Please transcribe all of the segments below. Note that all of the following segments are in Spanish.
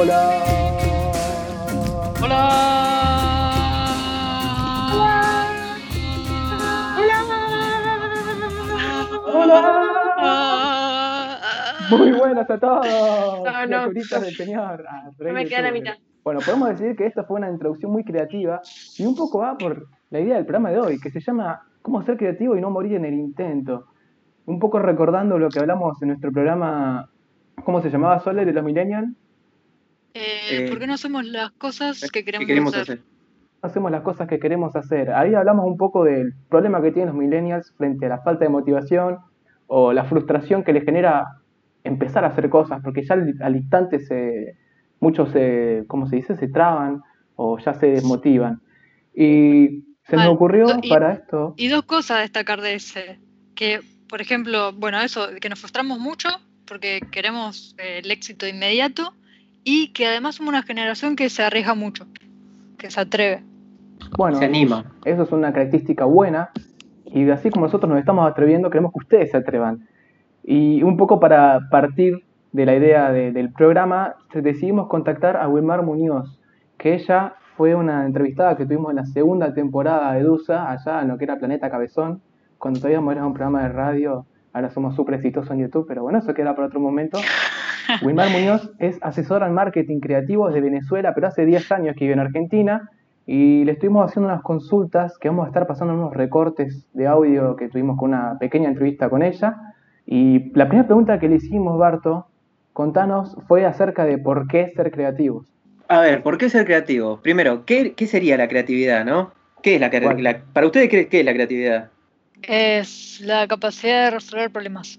Hola. Hola. Muy buenas a todos. No, no. del Señor. Ah, rey me queda la mitad. Bueno, podemos decir que esta fue una introducción muy creativa y un poco va por la idea del programa de hoy, que se llama ¿Cómo ser creativo y no morir en el intento? Un poco recordando lo que hablamos en nuestro programa, ¿cómo se llamaba Soler de los Millennials? Eh, Eh, ¿Por qué no hacemos las cosas que queremos, ¿Qué queremos hacer? hacer? hacemos las cosas que queremos hacer. Ahí hablamos un poco del problema que tienen los millennials frente a la falta de motivación o la frustración que les genera empezar a hacer cosas, porque ya al, al instante se, muchos se, ¿cómo se dice? Se traban o ya se desmotivan. Y se nos Mal. ocurrió Y- para esto, Y dos cosas a destacar de ese. Que, por ejemplo, bueno, eso, que nos frustramos mucho porque queremos eh, el éxito inmediato y que además somos una generación que se arriesga mucho, que se atreve. bueno, Se anima. Eso es una característica buena y así como nosotros nos estamos atreviendo, queremos que ustedes se atrevan. Y un poco para partir de la idea de- del programa, decidimos contactar a Wilmar Muñoz, que ella fue una entrevistada que tuvimos en la segunda temporada de Dusa, allá en lo que era Planeta Cabezón, cuando todavía era un programa de radio, ahora somos súper exitosos en YouTube, pero bueno, eso queda para otro momento. Wilmar Muñoz es asesora en marketing creativo desde Venezuela, pero hace 10 años que vive en Argentina y le estuvimos haciendo unas consultas que vamos a estar pasando unos recortes de audio que tuvimos con una pequeña entrevista con ella. Y la primera pregunta que le hicimos, Barto, contanos, fue acerca de por qué ser creativos. A ver, ¿por qué ser creativo? Primero, ¿qué, qué sería la creatividad, no? ¿Qué es la, la- Para ustedes, ¿qué, qué es la creatividad? Es la capacidad de resolver problemas.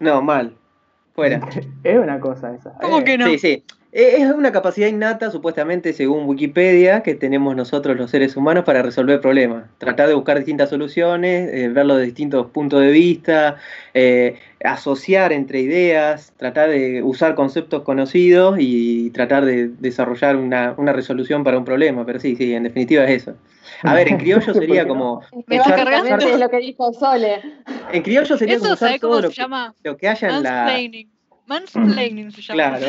No, mal. Fuera. es una cosa esa. ¿Cómo Eh, que no? Sí, sí. Eh, Es una capacidad innata, supuestamente, según Wikipedia, que tenemos nosotros los seres humanos para resolver problemas. Tratar de buscar distintas soluciones, eh, verlo de distintos puntos de vista, eh, asociar entre ideas, tratar de usar conceptos conocidos y tratar de desarrollar una, una resolución para un problema. Pero sí, sí, en definitiva es eso. A ver, en criollo ¿Por sería como... Me está usar- cargando. Lo que dijo Sole. En criollo sería como Eso, usar ¿sabes cómo todo se lo que, llama? lo que haya en la... Mansplaining. Mansplaining se llama. Claro.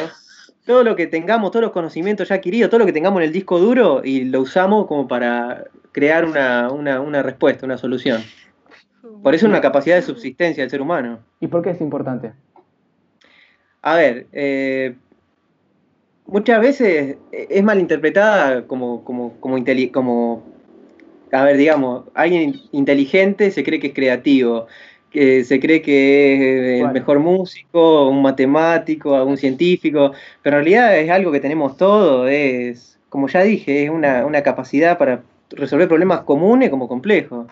Todo lo que tengamos, todos los conocimientos ya adquiridos, todo lo que tengamos en el disco duro y lo usamos como para crear una, una, una respuesta, una solución. Por eso es una capacidad de subsistencia del ser humano. ¿Y por qué es importante? A ver, eh, muchas veces es malinterpretada como, como, como, como, a ver, digamos, alguien inteligente se cree que es creativo, que se cree que es el Bueno. mejor músico, un matemático, un científico, pero en realidad es algo que tenemos todo, es, como ya dije, es una, una capacidad para resolver problemas comunes como complejos.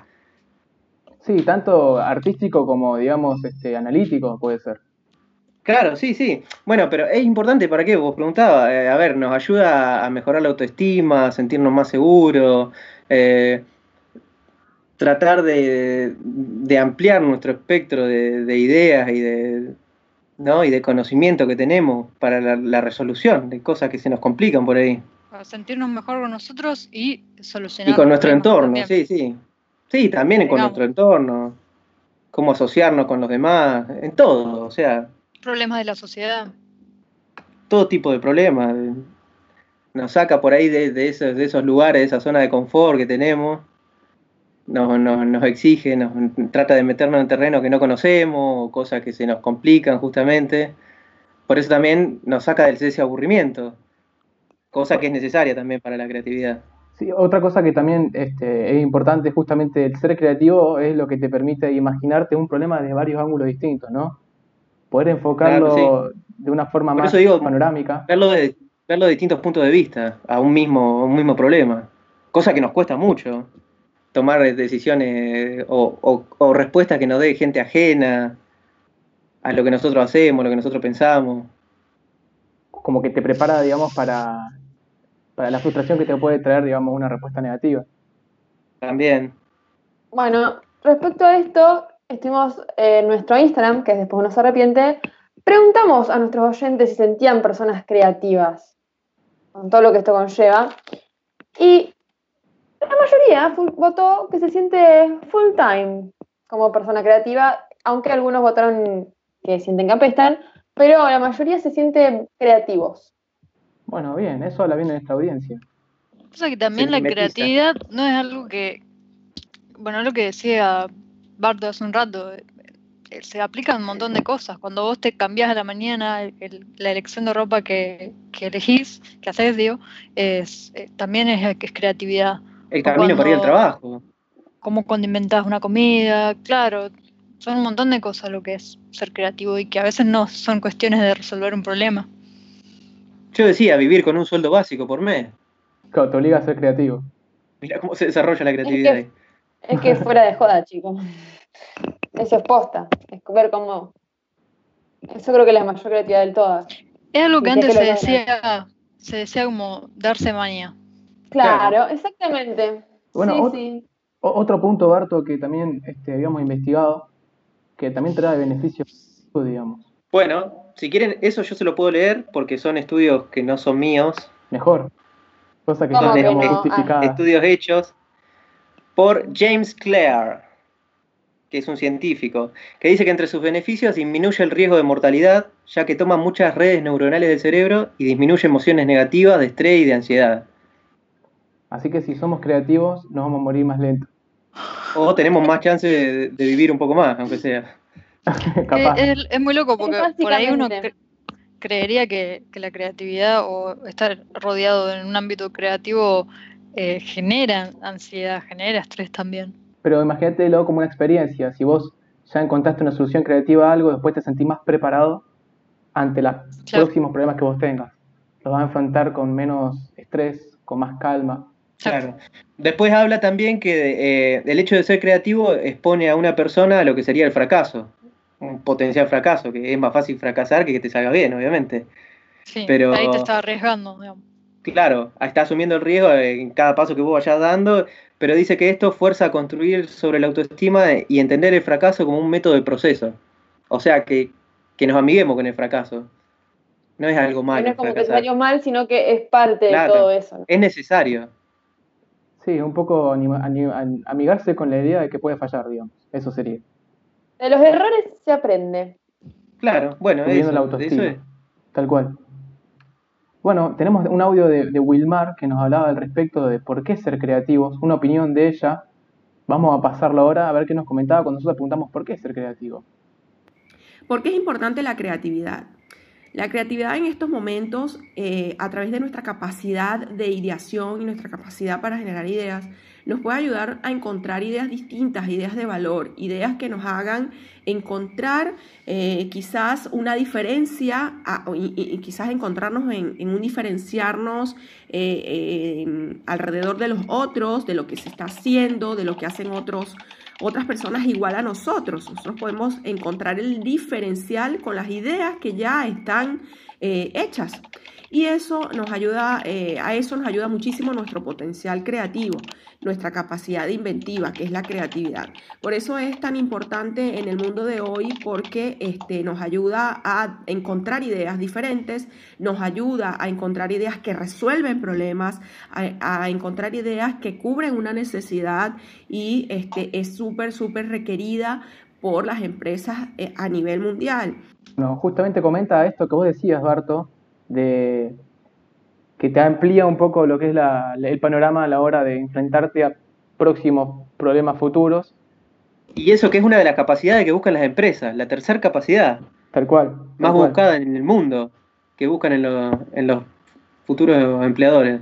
Sí, tanto artístico como, digamos, este, analítico puede ser. Claro, sí, sí. Bueno, pero es importante para qué, vos preguntaba. Eh, a ver, nos ayuda a mejorar la autoestima, a sentirnos más seguros, eh, tratar de, de ampliar nuestro espectro de, de ideas y de, ¿no? y de conocimiento que tenemos para la, la resolución de cosas que se nos complican por ahí. Para sentirnos mejor con nosotros y solucionar Y con nuestro entorno, también. sí, sí. Sí, también con nuestro entorno, cómo asociarnos con los demás, en todo, o sea, Problemas de la sociedad. todo tipo de problemas. Nos saca por ahí de, de esos, de esos lugares, de esa zona de confort que tenemos. Nos, nos, nos exige, nos trata de meternos en terreno que no conocemos, cosas que se nos complican justamente. Por eso también nos saca del ese aburrimiento, cosa que es necesaria también para la creatividad. Sí, otra cosa que también este, es importante, justamente el ser creativo, es lo que te permite imaginarte un problema desde varios ángulos distintos, ¿no? Poder enfocarlo Claro, de una forma Por más eso digo- panorámica. Verlo de, verlo de distintos puntos de vista, a un mismo, a un mismo problema. Cosa que nos cuesta mucho. Tomar decisiones o, o- o respuestas que nos dé gente ajena a lo que nosotros hacemos, lo que nosotros pensamos. Como que te prepara, digamos, para, para la frustración que te puede traer, digamos, una respuesta negativa. También. Bueno, respecto a esto, estuvimos en nuestro Instagram, que es después uno se arrepiente, preguntamos a nuestros oyentes si sentían personas creativas, con todo lo que esto conlleva, y la mayoría votó que se siente full time como persona creativa, aunque algunos votaron que sienten que apestan, pero la mayoría se sienten creativos. Bueno, bien, eso habla bien de nuestra audiencia. Pasa que también la creatividad no es algo que, bueno, es lo que decía Barto hace un rato, eh, se aplica a un montón de cosas. Cuando vos te cambiás a la mañana, el- la elección de ropa que, que elegís, que haces, digo, es, eh, también es, es creatividad. El camino para ir al cuando- trabajo. Cómo condimentás una comida, claro, son un montón de cosas lo que es ser creativo y que a veces no son cuestiones de resolver un problema. Yo decía, vivir con un sueldo básico por mes. Claro, te obliga a ser creativo. Mira cómo se desarrolla la creatividad que- ahí. Es que es fuera de joda, chicos. Eso es posta. Es ver cómo. Eso creo que es la mayor creatividad del todas. Es algo que antes que se decía, se decía como darse maña. Claro, Claro. exactamente. Bueno, sí, ot- sí. Otro punto, Barto, que también este, habíamos investigado, que también trae beneficios, digamos. Bueno, si quieren, eso yo se lo puedo leer porque son estudios que no son míos, Mejor. Cosa que ¿Cómo ya que no? justificada. estudios hechos por James Clare, que es un científico, que dice que entre sus beneficios disminuye el riesgo de mortalidad, ya que toma muchas redes neuronales del cerebro y disminuye emociones negativas, de estrés y de ansiedad. Así que si somos creativos, nos vamos a morir más lento. O tenemos más chance de, de vivir un poco más, aunque sea. Capaz. Que Es, es muy loco porque por ahí uno cre- creería que, que la creatividad o estar rodeado en un ámbito creativo eh, genera ansiedad, genera estrés también. Pero imagínatelo como una experiencia. Si vos ya encontraste una solución creativa a algo, después te sentís más preparado ante los Claro. próximos problemas que vos tengas. Los vas a enfrentar con menos estrés, con más calma. Claro. Después habla también que eh, el hecho de ser creativo expone a una persona a lo que sería el fracaso, un potencial fracaso, que es más fácil fracasar que que te salga bien, obviamente. Sí, Pero- ahí te está arriesgando, digamos. Claro, está asumiendo el riesgo en cada paso que vos vayas dando, pero dice que esto fuerza a construir sobre la autoestima y entender el fracaso como un método de proceso. O sea, que, que nos amiguemos con el fracaso. No es algo Que malo no es como que te fracasar. salió mal, sino que es parte Claro. de todo eso. ¿no? Es necesario. Sí, un poco anima- amigarse con la idea de que puede fallar, digamos. Eso sería. De los errores se aprende. Claro, bueno, eso, la eso autoestima. es. Tal cual. Bueno, tenemos un audio de, de Wilmar que nos hablaba al respecto de por qué ser creativos, una opinión de ella. Vamos a pasarlo ahora a ver qué nos comentaba cuando nosotros preguntamos por qué ser creativo. ¿Por qué es importante la creatividad? La creatividad en estos momentos, eh, a través de nuestra capacidad de ideación y nuestra capacidad para generar ideas, nos puede ayudar a encontrar ideas distintas, ideas de valor, ideas que nos hagan encontrar eh, quizás una diferencia y, quizás encontrarnos en, un diferenciarnos eh, alrededor de los otros, de lo que se está haciendo, de lo que hacen otros otras personas igual a nosotros. Nosotros podemos encontrar el diferencial con las ideas que ya están eh, hechas. Y eso nos ayuda, eh, a eso nos ayuda muchísimo nuestro potencial creativo, nuestra capacidad inventiva, que es la creatividad. Por eso es tan importante en el mundo de hoy, porque este, nos ayuda a encontrar ideas diferentes, nos ayuda a encontrar ideas que resuelven problemas, a, encontrar ideas que cubren una necesidad y este, es súper, súper requerida por las empresas eh, a nivel mundial. Bueno, justamente comenta esto que vos decías, Barto, de que te amplía un poco lo que es la- el panorama a la hora de enfrentarte a próximos problemas futuros, Y eso que es una de las capacidades que buscan las empresas, la tercera capacidad, tal cual. tal más cual. buscada en el mundo, que buscan en, los- en los futuros empleadores.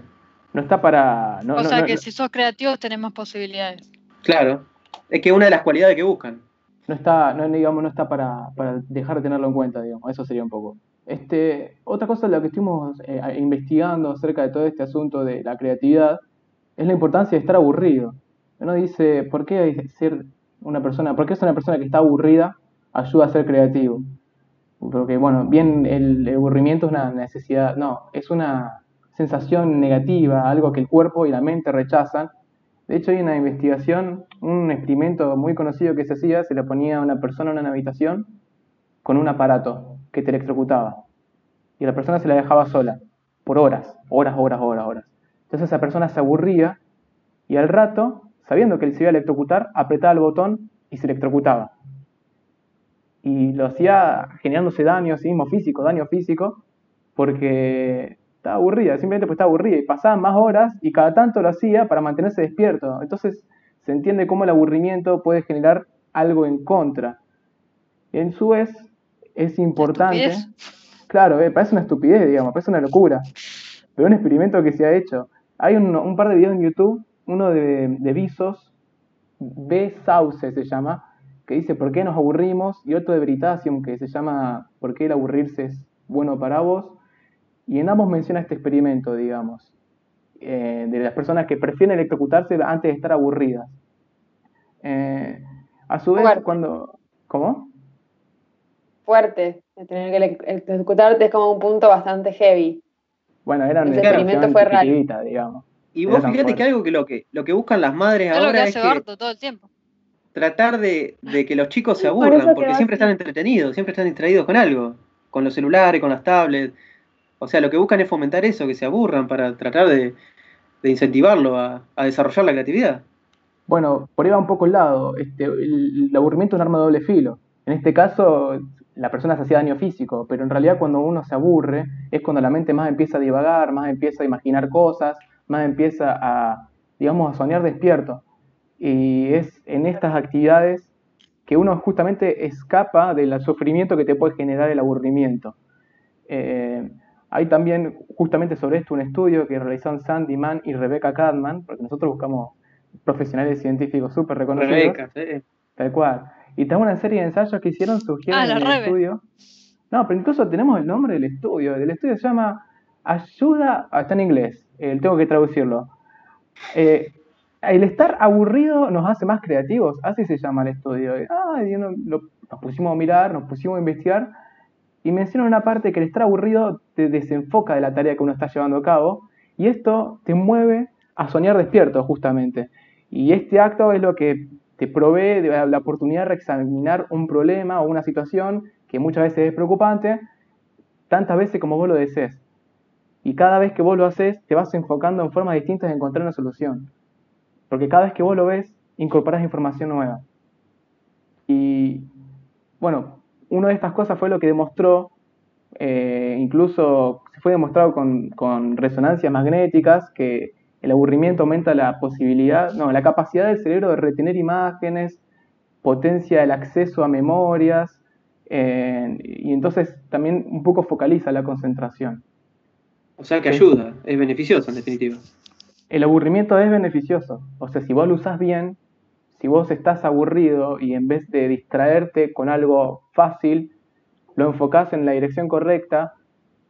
No está para... no- o no- sea no- que si sos creativo tenés más posibilidades. Claro, es que es una de las cualidades que buscan. no está, no, digamos, no está para, para dejar de tenerlo en cuenta, digamos, eso sería un poco. Este, otra cosa de lo que estuvimos eh, investigando acerca de todo este asunto de la creatividad es la importancia de estar aburrido. Uno dice, ¿por qué ser una persona, por qué ser una persona que está aburrida ayuda a ser creativo? Porque, bueno, bien el aburrimiento es una necesidad, no, es una sensación negativa, algo que el cuerpo y la mente rechazan. De hecho, hay una investigación, un experimento muy conocido que se hacía, se le ponía a una persona en una habitación con un aparato que te electrocutaba. Y la persona se la dejaba sola, por horas, horas, horas, horas, horas. Entonces esa persona se aburría y al rato, sabiendo que él se iba a electrocutar, apretaba el botón y se electrocutaba. Y lo hacía generándose daño, sí mismo físico, daño físico, porque estaba aburrida, simplemente pues estaba aburrida y pasaban más horas y cada tanto lo hacía para mantenerse despierto. Entonces se entiende cómo el aburrimiento puede generar algo en contra. En su vez, es importante. Claro, eh, parece una estupidez, digamos, parece una locura. Pero un experimento que se ha hecho. Hay un, par de videos en YouTube, uno de, de Visos, B. Sauce se llama, que dice ¿Por qué nos aburrimos? y otro de Veritasium que se llama ¿Por qué el aburrirse es bueno para vos? Y en ambos menciona este experimento, digamos, eh, de las personas que prefieren electrocutarse antes de estar aburridas. Eh, a su vez, cuando... ¿Cómo? Fuerte, de tener que electrocutarte es como un punto bastante heavy. Bueno, era un experimento fue raro. digamos. Y vos fíjate que algo que lo que lo que buscan las madres ahora es que todo el tiempo. tratar de, de, que los chicos se aburran, porque siempre están entretenidos, siempre están distraídos con algo, con los celulares, con las tablets. O sea, lo que buscan es fomentar eso, que se aburran para tratar de, de incentivarlo a, a, desarrollar la creatividad. Bueno, por ahí va un poco el lado. Este, el, el aburrimiento es un arma de doble filo. En este caso, la persona se hacía daño físico, pero en realidad cuando uno se aburre es cuando la mente más empieza a divagar, más empieza a imaginar cosas, más empieza a, digamos, a soñar despierto. Y es en estas actividades que uno justamente escapa del sufrimiento que te puede generar el aburrimiento. Eh, hay también justamente sobre esto un estudio que realizaron Sandy Mann y Rebecca Cadman, porque nosotros buscamos profesionales científicos súper reconocidos. Rebecca, sí. Tal cual. Y tenemos una serie de ensayos que hicieron, surgieron ah, en el estudio. No, pero incluso tenemos el nombre del estudio. El estudio se llama Ayuda, ah, está en inglés, eh, tengo que traducirlo. Eh, el estar aburrido nos hace más creativos, así se llama el estudio. Ah, nos pusimos a mirar, nos pusimos a investigar y menciona una parte que el estar aburrido te desenfoca de la tarea que uno está llevando a cabo y esto te mueve a soñar despierto justamente. Y este acto es lo que te provee de la oportunidad de reexaminar un problema o una situación que muchas veces es preocupante, tantas veces como vos lo desees. Y cada vez que vos lo haces, te vas enfocando en formas distintas de encontrar una solución. Porque cada vez que vos lo ves, incorporas información nueva. Y bueno, una de estas cosas fue lo que demostró, eh, incluso se fue demostrado con, con resonancias magnéticas, que el aburrimiento aumenta la posibilidad, no, la capacidad del cerebro de retener imágenes, potencia el acceso a memorias, eh, y entonces también un poco focaliza la concentración. O sea que ayuda, es beneficioso en definitiva. El aburrimiento es beneficioso, o sea, si vos lo usás bien, si vos estás aburrido y en vez de distraerte con algo fácil, lo enfocás en la dirección correcta,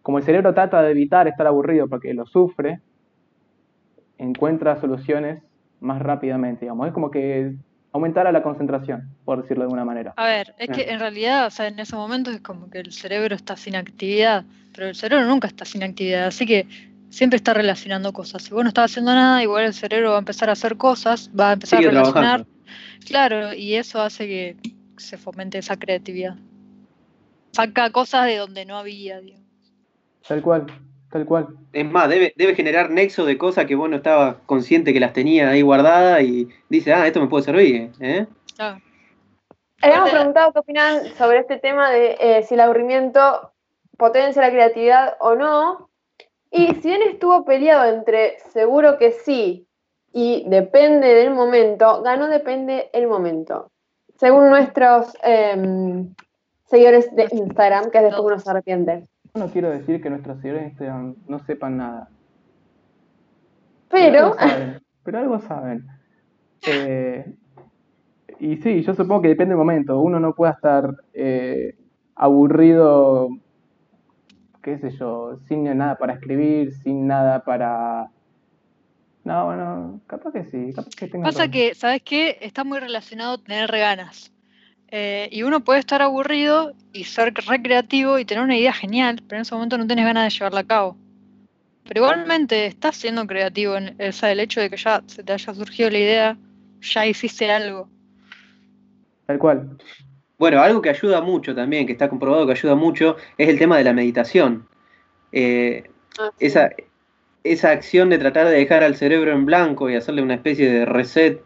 como el cerebro trata de evitar estar aburrido porque lo sufre, encuentra soluciones más rápidamente, digamos. Es como que aumentara la concentración, por decirlo de alguna manera. A ver, es que en realidad, o sea, en ese momento es como que el cerebro está sin actividad, pero el cerebro nunca está sin actividad, así que siempre está relacionando cosas. Si vos no estás haciendo nada, igual el cerebro va a empezar a hacer cosas, va a empezar a relacionar. Claro, y eso hace que se fomente esa creatividad. Saca cosas de donde no había, digamos. Tal cual. Tal cual. Es más, debe, debe generar nexo de cosas que vos no estabas consciente que las tenía ahí guardadas y dice, ah, esto me puede servir. ¿eh? Ah. Habíamos preguntado qué opinan sobre este tema de eh, si el aburrimiento potencia la creatividad o no. Y si bien estuvo peleado entre seguro que sí y depende del momento, ganó depende el momento. Según nuestros em, seguidores de Instagram, que es después uno se arrepiente no quiero decir que nuestros seguidores no sepan nada. Pero. Pero algo saben. Eh, y sí, yo supongo que depende del momento. Uno no puede estar eh, aburrido, qué sé yo, sin nada para escribir, sin nada para. No, bueno, capaz que sí, capaz que tenga. Pasa que, ¿sabes qué? Está muy relacionado tener ganas. Eh, y uno puede estar aburrido y ser recreativo y tener una idea genial, pero en ese momento no tienes ganas de llevarla a cabo. Pero igualmente estás siendo creativo, en, el hecho de que ya se te haya surgido la idea, ya hiciste algo. Tal cual. Bueno, algo que ayuda mucho también, que está comprobado que ayuda mucho, es el tema de la meditación. Eh, ah, esa, esa acción de tratar de dejar al cerebro en blanco y hacerle una especie de reset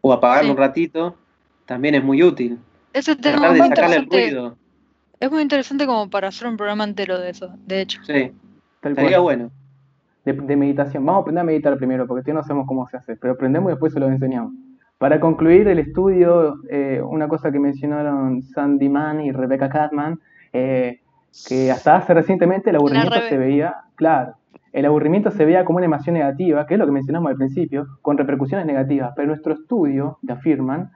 o apagarlo un ratito, también es muy útil. Ese tema es muy interesante. Es muy interesante como para hacer un programa entero de eso, de hecho. Sí, estaría bueno. de, meditación. Vamos a aprender a meditar primero, porque todavía no sabemos cómo se hace, pero aprendemos y después se lo enseñamos. Para concluir el estudio, eh, una cosa que mencionaron Sandy Mann y Rebecca Catman, eh, que hasta hace recientemente el aburrimiento se veía, claro, el aburrimiento se veía como una emoción negativa, que es lo que mencionamos al principio, con repercusiones negativas, pero nuestro estudio, de afirman,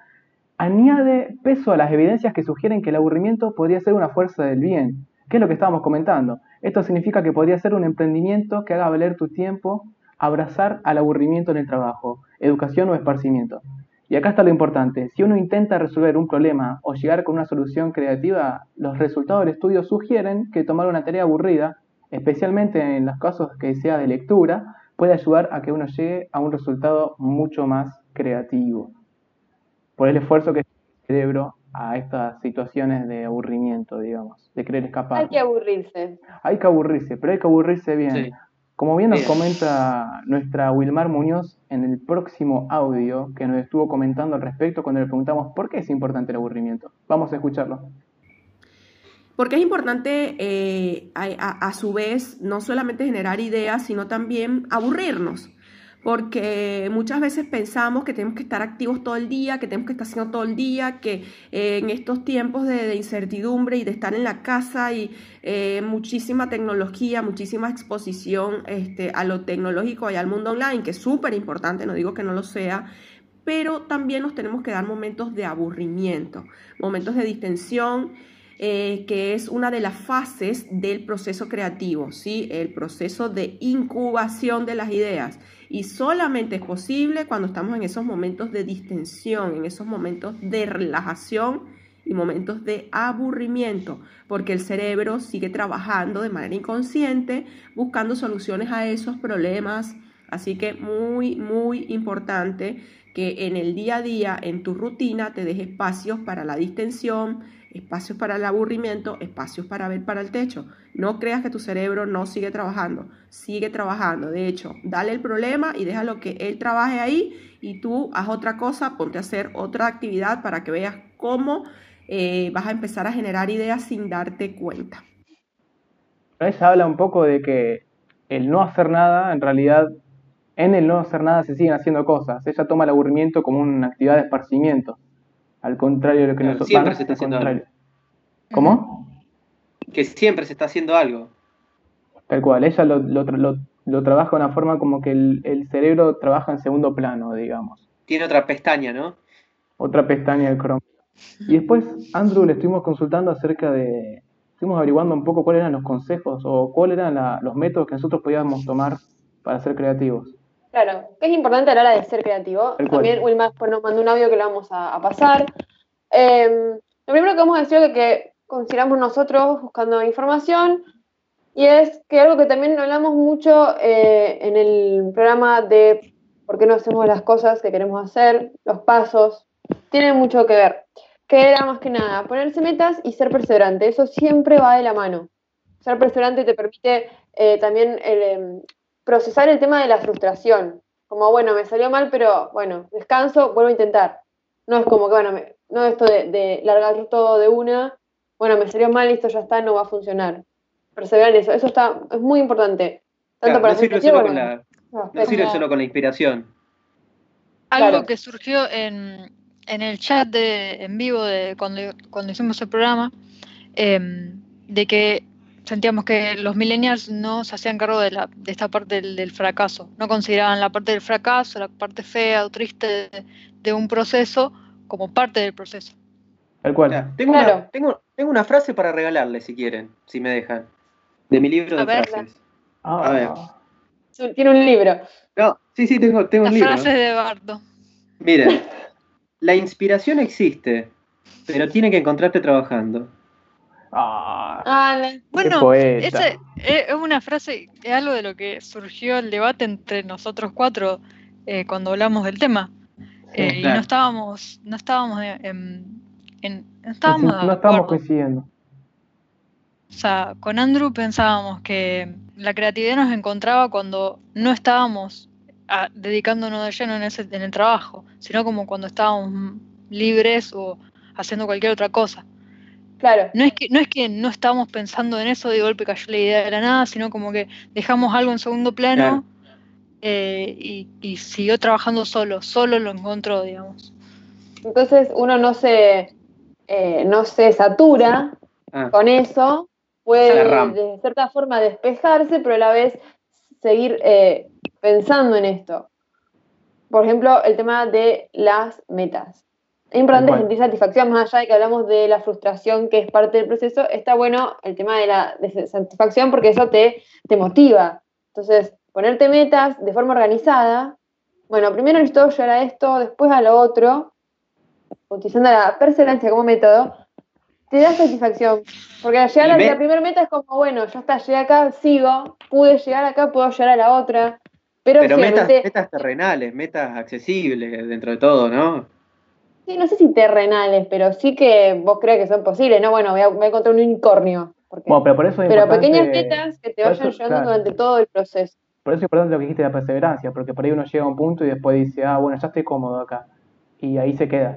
añade peso a las evidencias que sugieren que el aburrimiento podría ser una fuerza del bien, que es lo que estábamos comentando. Esto significa que podría ser un emprendimiento que haga valer tu tiempo, abrazar al aburrimiento en el trabajo, educación o esparcimiento. Y acá está lo importante, si uno intenta resolver un problema o llegar con una solución creativa, los resultados del estudio sugieren que tomar una tarea aburrida, especialmente en los casos que sea de lectura, puede ayudar a que uno llegue a un resultado mucho más creativo. Por el esfuerzo que el cerebro a estas situaciones de aburrimiento, digamos, de querer escapar. Hay que aburrirse. Hay que aburrirse, pero hay que aburrirse bien. Como bien nos comenta nuestra Wilmar Muñoz en el próximo audio que nos estuvo comentando al respecto cuando le preguntamos por qué es importante el aburrimiento. Vamos a escucharlo. Porque es importante eh, a, su vez no solamente generar ideas, sino también aburrirnos porque muchas veces pensamos que tenemos que estar activos todo el día, que tenemos que estar haciendo todo el día, que eh, en estos tiempos de, incertidumbre y de estar en la casa y eh, muchísima tecnología, muchísima exposición este, a lo tecnológico y al mundo online, que es súper importante, no digo que no lo sea, pero también nos tenemos que dar momentos de aburrimiento, momentos de distensión. Eh, que es una de las fases del proceso creativo, ¿sí? el proceso de incubación de las ideas. Y solamente es posible cuando estamos en esos momentos de distensión, en esos momentos de relajación y momentos de aburrimiento, porque el cerebro sigue trabajando de manera inconsciente, buscando soluciones a esos problemas. Así que muy, muy importante que en el día a día, en tu rutina, te dejes espacios para la distensión, espacios para el aburrimiento, espacios para ver para el techo. No creas que tu cerebro no sigue trabajando, sigue trabajando. De hecho, dale el problema y déjalo que él trabaje ahí y tú haz otra cosa, ponte a hacer otra actividad para que veas cómo eh, vas a empezar a generar ideas sin darte cuenta. Ella habla un poco de que el no hacer nada, en realidad, en el no hacer nada se siguen haciendo cosas. Ella toma el aburrimiento como una actividad de esparcimiento al contrario de lo que nosotros Siempre se está haciendo algo. ¿Cómo? Que siempre se está haciendo algo. Tal cual, ella lo, lo, trabaja de una forma como que el, cerebro trabaja en segundo plano, digamos. Tiene otra pestaña, ¿no? Otra pestaña del Chrome. Y después, Andrew, le estuvimos consultando acerca de. Estuvimos averiguando un poco cuáles eran los consejos o cuáles eran los métodos que nosotros podíamos tomar para ser creativos. Claro, que es importante a la hora de ser creativo. También Wilma nos mandó un audio que le vamos a, pasar. Em, lo primero que vamos a decir es que consideramos nosotros buscando información y es que algo que también hablamos mucho eh, en el programa de por qué no hacemos las cosas que queremos hacer, los pasos, tiene mucho que ver. Que era más que nada ponerse metas y ser perseverante. Eso siempre va de la mano. Ser perseverante te permite eh, también el, em, procesar el tema de la frustración. Como, bueno, me salió mal, pero bueno, descanso, vuelvo a intentar. No es como que, bueno, no esto de, largar todo de una, bueno, me salió mal, esto ya está, no va a funcionar. Perseverar en eso, eso está, es muy importante. Tanto para no sirve, solo, con la, no sirve solo con la inspiración. Algo que surgió en, en, el chat de, en vivo de cuando, cuando hicimos el programa, em, de que sentíamos que los millennials no se hacían cargo de, la, de esta parte del, fracaso, no consideraban la parte del fracaso, la parte fea o triste de, un proceso como parte del proceso. Tal cual. tengo, una, tengo, tengo, una frase para regalarle si quieren, si me dejan, de mi libro de frases. A ver. Tiene un libro. No, sí, sí, tengo, tengo un libro. frases de Bardo. Miren, la inspiración existe, pero tiene que encontrarte trabajando. Ah, bueno, esa es una frase, es algo de lo que surgió el debate entre nosotros cuatro eh, cuando hablamos del tema. Eh, y no estábamos, no estábamos en, no estábamos, no estábamos coincidiendo. O sea, con Andrew pensábamos que la creatividad nos encontraba cuando no estábamos ah, dedicándonos de lleno en, ese, en el trabajo, sino como cuando estábamos libres o haciendo cualquier otra cosa. Claro. No es que no es que no estábamos pensando en eso, de golpe cayó la idea de la nada, sino como que dejamos algo en segundo plano eh, y, y siguió trabajando solo, solo lo encontró, digamos. Entonces uno no se, eh, no se satura Ah, con eso, puede de cierta forma despejarse, pero a la vez seguir eh, pensando en esto. Por ejemplo, el tema de las metas. Es importante sentir satisfacción, más allá de que hablamos de la frustración que es parte del proceso, está bueno el tema de la de satisfacción porque eso te, te motiva. Entonces, ponerte metas de forma organizada. Bueno, primero necesito llegar a esto, después a lo otro, utilizando la perseverancia como método, te da satisfacción. Porque al llegar a la primera meta es como, bueno, ya está, llegué acá, sigo, pude llegar acá, puedo llegar a la otra. Pero, Pero metas, metas terrenales, metas accesibles dentro de todo, ¿no? Sí, no sé si terrenales, pero sí que vos crees que son posibles, ¿no? Bueno, voy a, voy a encontrar un unicornio. porque- Bueno, pero por eso es pero pequeñas metas que te vayan eso, llevando claro. durante todo el proceso. Por eso es importante lo que dijiste de la perseverancia, porque por ahí uno llega a un punto y después dice, ah, bueno, ya estoy cómodo acá. Y ahí se queda.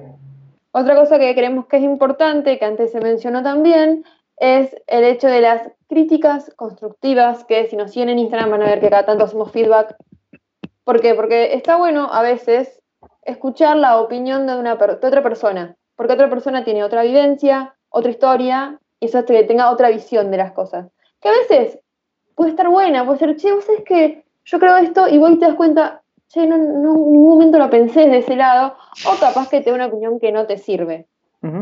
Otra cosa que creemos que es importante, que antes se mencionó también, es el hecho de las críticas constructivas, que si nos siguen en Instagram van a ver que cada tanto hacemos feedback. ¿Por qué? Porque está bueno a veces escuchar la opinión de, una de otra persona, porque otra persona tiene otra vivencia, otra historia, y eso hace que tenga otra visión de las cosas. Que a veces puede estar buena, puede ser, che, vos sabés que yo creo esto y vos te das cuenta, che, no, no, en ningún momento lo pensé desde ese lado, o capaz que te da una opinión que no te sirve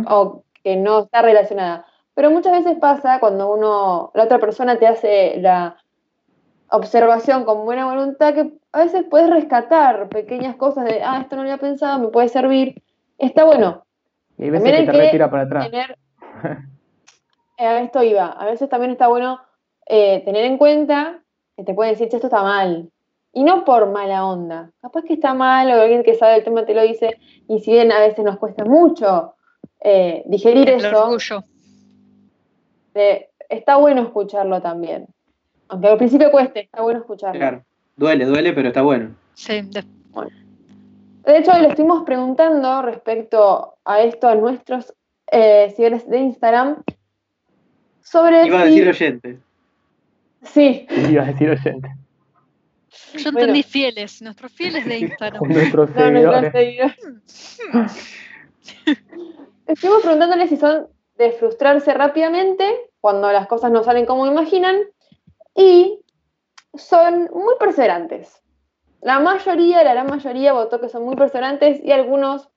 o que no está relacionada. Pero muchas veces pasa cuando uno, la otra persona te hace la observación con buena voluntad, que a veces puedes rescatar pequeñas cosas de, ah, esto no lo había pensado, me puede servir. Está bueno Y hay veces También que te que retira para atrás. tener, eh, a esto iba, a veces también está bueno eh, tener en cuenta que te pueden decir, che, esto está mal. Y no por mala onda. Capaz que está mal o alguien que sabe el tema te lo dice. Y si bien a veces nos cuesta mucho eh, digerir El eso, orgullo. eh, está bueno escucharlo también. Aunque al principio cueste, está bueno escucharlo. Claro. Duele, duele, pero está bueno. Sí, de- De hecho, hoy le estuvimos preguntando respecto a esto a nuestros eh, seguidores de Instagram sobre Iba a decir oyente. Sí, Iba a decir oyente. yo Bueno. entendí fieles, nuestros fieles de Instagram. Nuestros no, nuestros seguidores. seguidores. Estuvimos preguntándole si son de frustrarse rápidamente cuando las cosas no salen como imaginan y son muy perseverantes. La mayoría, la gran mayoría votó que son muy perseverantes y algunos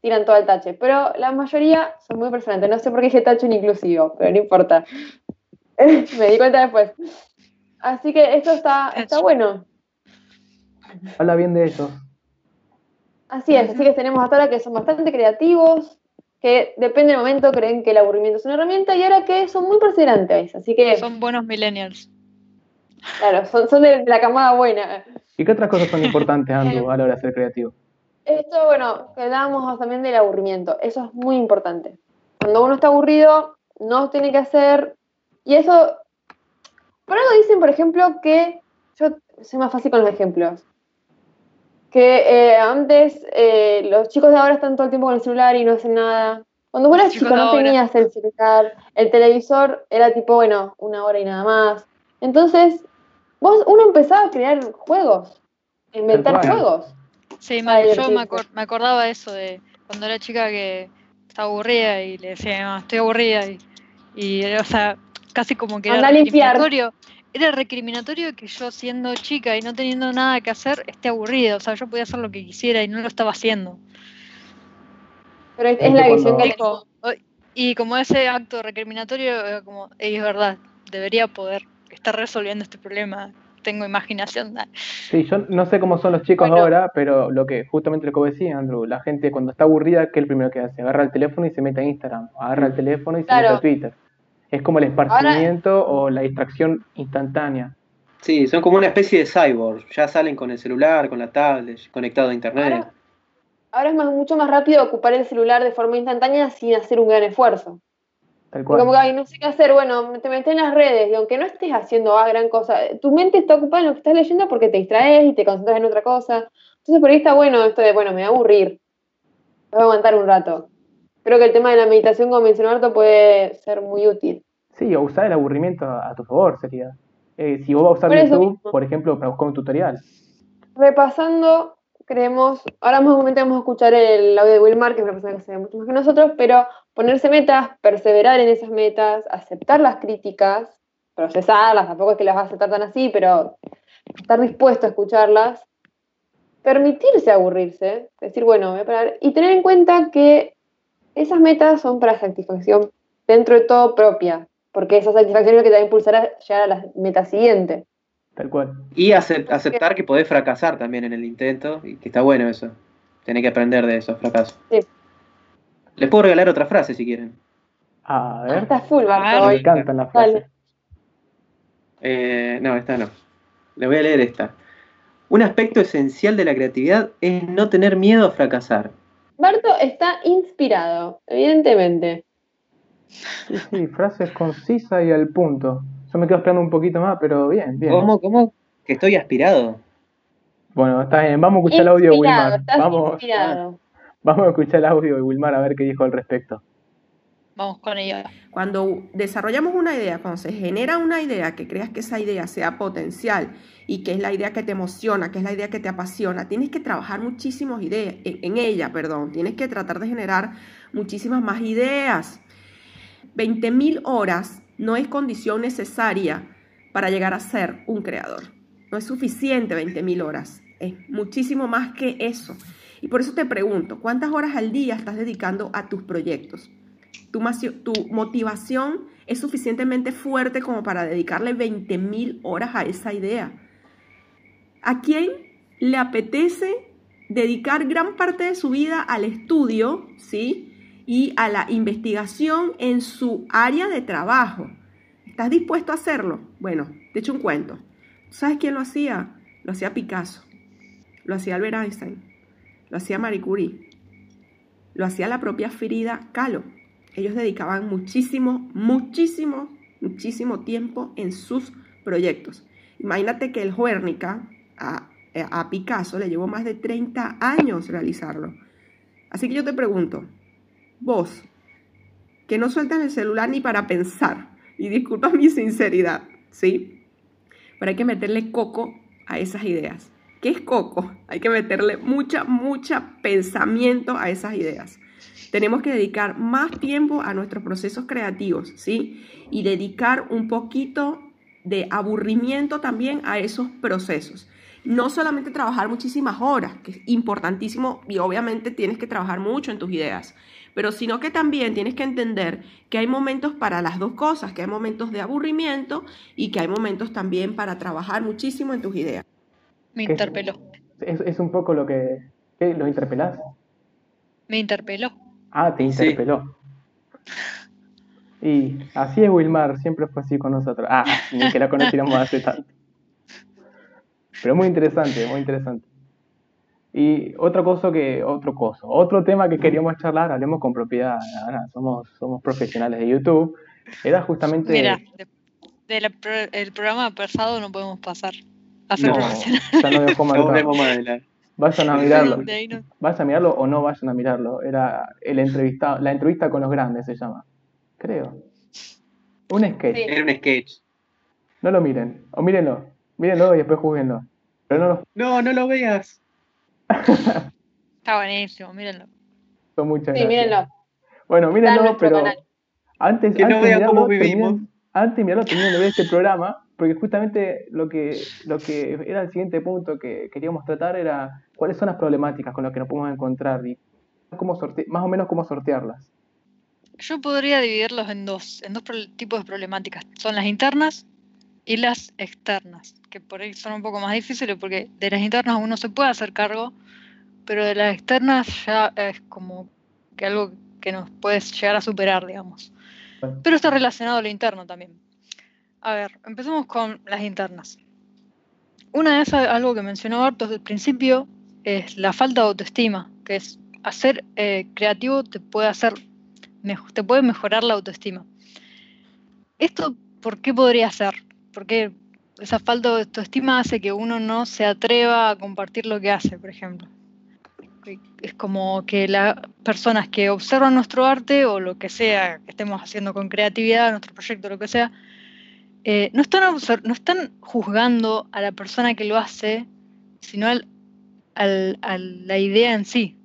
tiran todo el tache, pero la mayoría son muy perseverantes. No sé por qué dije tache en inclusivo, pero no importa. Me di cuenta después. Así que esto está, está bueno. Habla bien de ellos. Así es, así que tenemos hasta ahora que son bastante creativos, que depende del momento creen que el aburrimiento es una herramienta y ahora que son muy perseverantes. Así que, Son buenos millennials. Claro, son, son de la camada buena. ¿Y qué otras cosas son importantes, Andrew, a la hora de ser creativo? Esto, bueno, que hablábamos también del aburrimiento, eso es muy importante. Cuando uno está aburrido, no tiene que hacer, y eso, por algo dicen, por ejemplo, que, yo soy más fácil con los ejemplos, que eh, antes eh, los chicos de ahora están todo el tiempo con el celular y no hacen nada. Cuando vos eras chico no tenías el celular, el televisor era tipo, bueno, una hora y nada más. Entonces, vos, uno empezaba a crear juegos, a inventar juegos. Sí, yo me, acor- me acordaba de eso de cuando era chica que estaba aburrida y le decía, "Mamá, estoy aburrida y, y o sea, casi como que era limpiar. recriminatorio. Era recriminatorio que yo siendo chica y no teniendo nada que hacer esté aburrida, o sea, yo podía hacer lo que quisiera y no lo estaba haciendo. Pero es, la cuando- visión que como, y como ese acto recriminatorio, era como, "Ey, es verdad, debería poder estar resolviendo este problema, tengo imaginación. ah". Sí, yo no sé cómo son los chicos Bueno. ahora, pero lo que justamente lo que vos decías, Andrew, la gente cuando está aburrida, ¿qué es el primero que hace? Agarra el teléfono y se mete a Instagram, agarra el teléfono y se Claro. mete a Twitter. Es como el esparcimiento o la distracción instantánea. Sí, son como una especie de cyborg. Ya salen con el celular, con la tablet, conectado a internet. Ahora, ahora es más- mucho más rápido ocupar el celular de forma instantánea sin hacer un gran esfuerzo. Tal como que, ay, no sé qué hacer, bueno, te metes en las redes y aunque no estés haciendo ah, gran cosa, tu mente está ocupada en lo que estás leyendo porque te distraes y te concentras en otra cosa. Entonces por ahí está bueno esto de, bueno, me voy a aburrir, voy a aguantar un rato. creo que el tema de la meditación, como mencionó Arto, puede ser muy útil. Sí, o usar el aburrimiento a, tu favor sería. Eh, si vos vas a usar Por YouTube, mismo. por ejemplo, para buscar un tutorial. Repasando, creemos, ahora más momento vamos a escuchar el audio de Wilmar, que es una persona que sabe mucho más que nosotros, pero ponerse metas, perseverar en esas metas, aceptar las críticas, procesarlas, tampoco es que las vas a aceptar tan así, pero estar dispuesto a escucharlas, permitirse aburrirse, decir, bueno, voy a parar, y tener en cuenta que esas metas son para satisfacción dentro de todo propia, porque esa satisfacción es lo que te va a impulsar a llegar a la meta siguiente. Tal cual. Y acep- aceptar que podés fracasar también en el intento, y que está bueno eso. Tenés que aprender de esos fracasos. Sí. Les puedo regalar otra frase si quieren. A ver, Está full, Barto, A ver. me encantan las frases. Eh, no, esta no. Les voy a leer esta. Un aspecto esencial de la creatividad es no tener miedo a fracasar. Barto está inspirado, evidentemente. Sí, sí, frases concisas y al punto. Yo me quedo esperando un poquito más, pero bien, bien. ¿Cómo? ¿Cómo? Que estoy aspirado. Bueno, está bien, vamos a escuchar el audio de Wilmar. estás Vamos, inspirado. Vamos a escuchar el audio de Wilmar a ver qué dijo al respecto. Vamos con ella. Cuando desarrollamos una idea, cuando se genera una idea, que creas que esa idea sea potencial y que es la idea que te emociona, que es la idea que te apasiona, tienes que trabajar muchísimas ideas en, en ella, perdón, tienes que tratar de generar muchísimas más ideas. 20.000 horas no es condición necesaria para llegar a ser un creador. No es suficiente 20.000 horas, es muchísimo más que eso. Y por eso te pregunto, ¿cuántas horas al día estás dedicando a tus proyectos? tu, motivación es suficientemente fuerte como para dedicarle 20.000 horas a esa idea. ¿A quién le apetece dedicar gran parte de su vida al estudio, ¿sí? Y a la investigación en su área de trabajo. ¿Estás dispuesto a hacerlo? Bueno, te echo un cuento. ¿Sabes quién lo hacía? Lo hacía Picasso, lo hacía Albert Einstein, lo hacía Marie Curie, lo hacía la propia Frida Kahlo. Ellos dedicaban muchísimo, muchísimo, muchísimo tiempo en sus proyectos. Imagínate que el Guernica a, a Picasso le llevó más de 30 años realizarlo. Así que yo te pregunto, vos, que no sueltas el celular ni para pensar, y disculpa mi sinceridad, ¿sí? Pero hay que meterle coco a esas ideas. ¿Qué es coco? Hay que meterle mucha, mucha pensamiento a esas ideas. Tenemos que dedicar más tiempo a nuestros procesos creativos, ¿sí? Y dedicar un poquito de aburrimiento también a esos procesos. No solamente trabajar muchísimas horas, que es importantísimo y obviamente tienes que trabajar mucho en tus ideas, pero sino que también tienes que entender que hay momentos para las dos cosas, que hay momentos de aburrimiento y que hay momentos también para trabajar muchísimo en tus ideas. Me interpeló. Es, es un poco lo que... ¿qué? ¿Lo interpelás? Me interpeló. Ah, te Sí. interpeló. Y así es Wilmar, siempre fue así con nosotros. Ah, ni que la conociéramos hace tanto. Pero muy interesante, muy interesante. Y otra cosa que, otro coso, otro tema que queríamos charlar, hablemos con propiedad, Ana, somos, somos profesionales de YouTube, era justamente... Mira, de- del pro- el programa pasado no podemos pasar. No, ya no No más adelante. Vayan a mirarlo. No- Vayan a mirarlo o no vayan a mirarlo. Era el entrevistado, la entrevista con los grandes se llama. Creo. Un sketch. Sí. Era un sketch. No lo miren. O mírenlo. Mírenlo y después juzguenlo. Pero no lo No, no lo veas. Está buenísimo, mírenlo. son muchas Sí, gracias. mírenlo. Bueno, mírenlo, pero canal. antes, Que no antes de vean cómo vivimos. Antes de mirarlo, terminen de este programa, porque justamente lo que, lo que era el siguiente punto que queríamos tratar era cuáles son las problemáticas con las que nos podemos encontrar y cómo sorte- más o menos cómo sortearlas. Yo podría dividirlos en dos, en dos tipos de problemáticas. Son las internas y las externas, que por ahí son un poco más difíciles porque de las internas uno se puede hacer cargo, pero de las externas ya es como que algo que nos puede llegar a superar, digamos. Pero está relacionado a lo interno también. A ver, empecemos con las internas. Una de esas, algo que mencionó Harto desde el principio, es la falta de autoestima, que es hacer eh, creativo te puede hacer te puede mejorar la autoestima. ¿Esto por qué podría ser? Porque esa falta de autoestima hace que uno no se atreva a compartir lo que hace, por ejemplo. Es como que las personas que observan nuestro arte o lo que sea que estemos haciendo con creatividad, nuestro proyecto, lo que sea, eh, no, están no están juzgando a la persona que lo hace, sino al, a la idea en sí.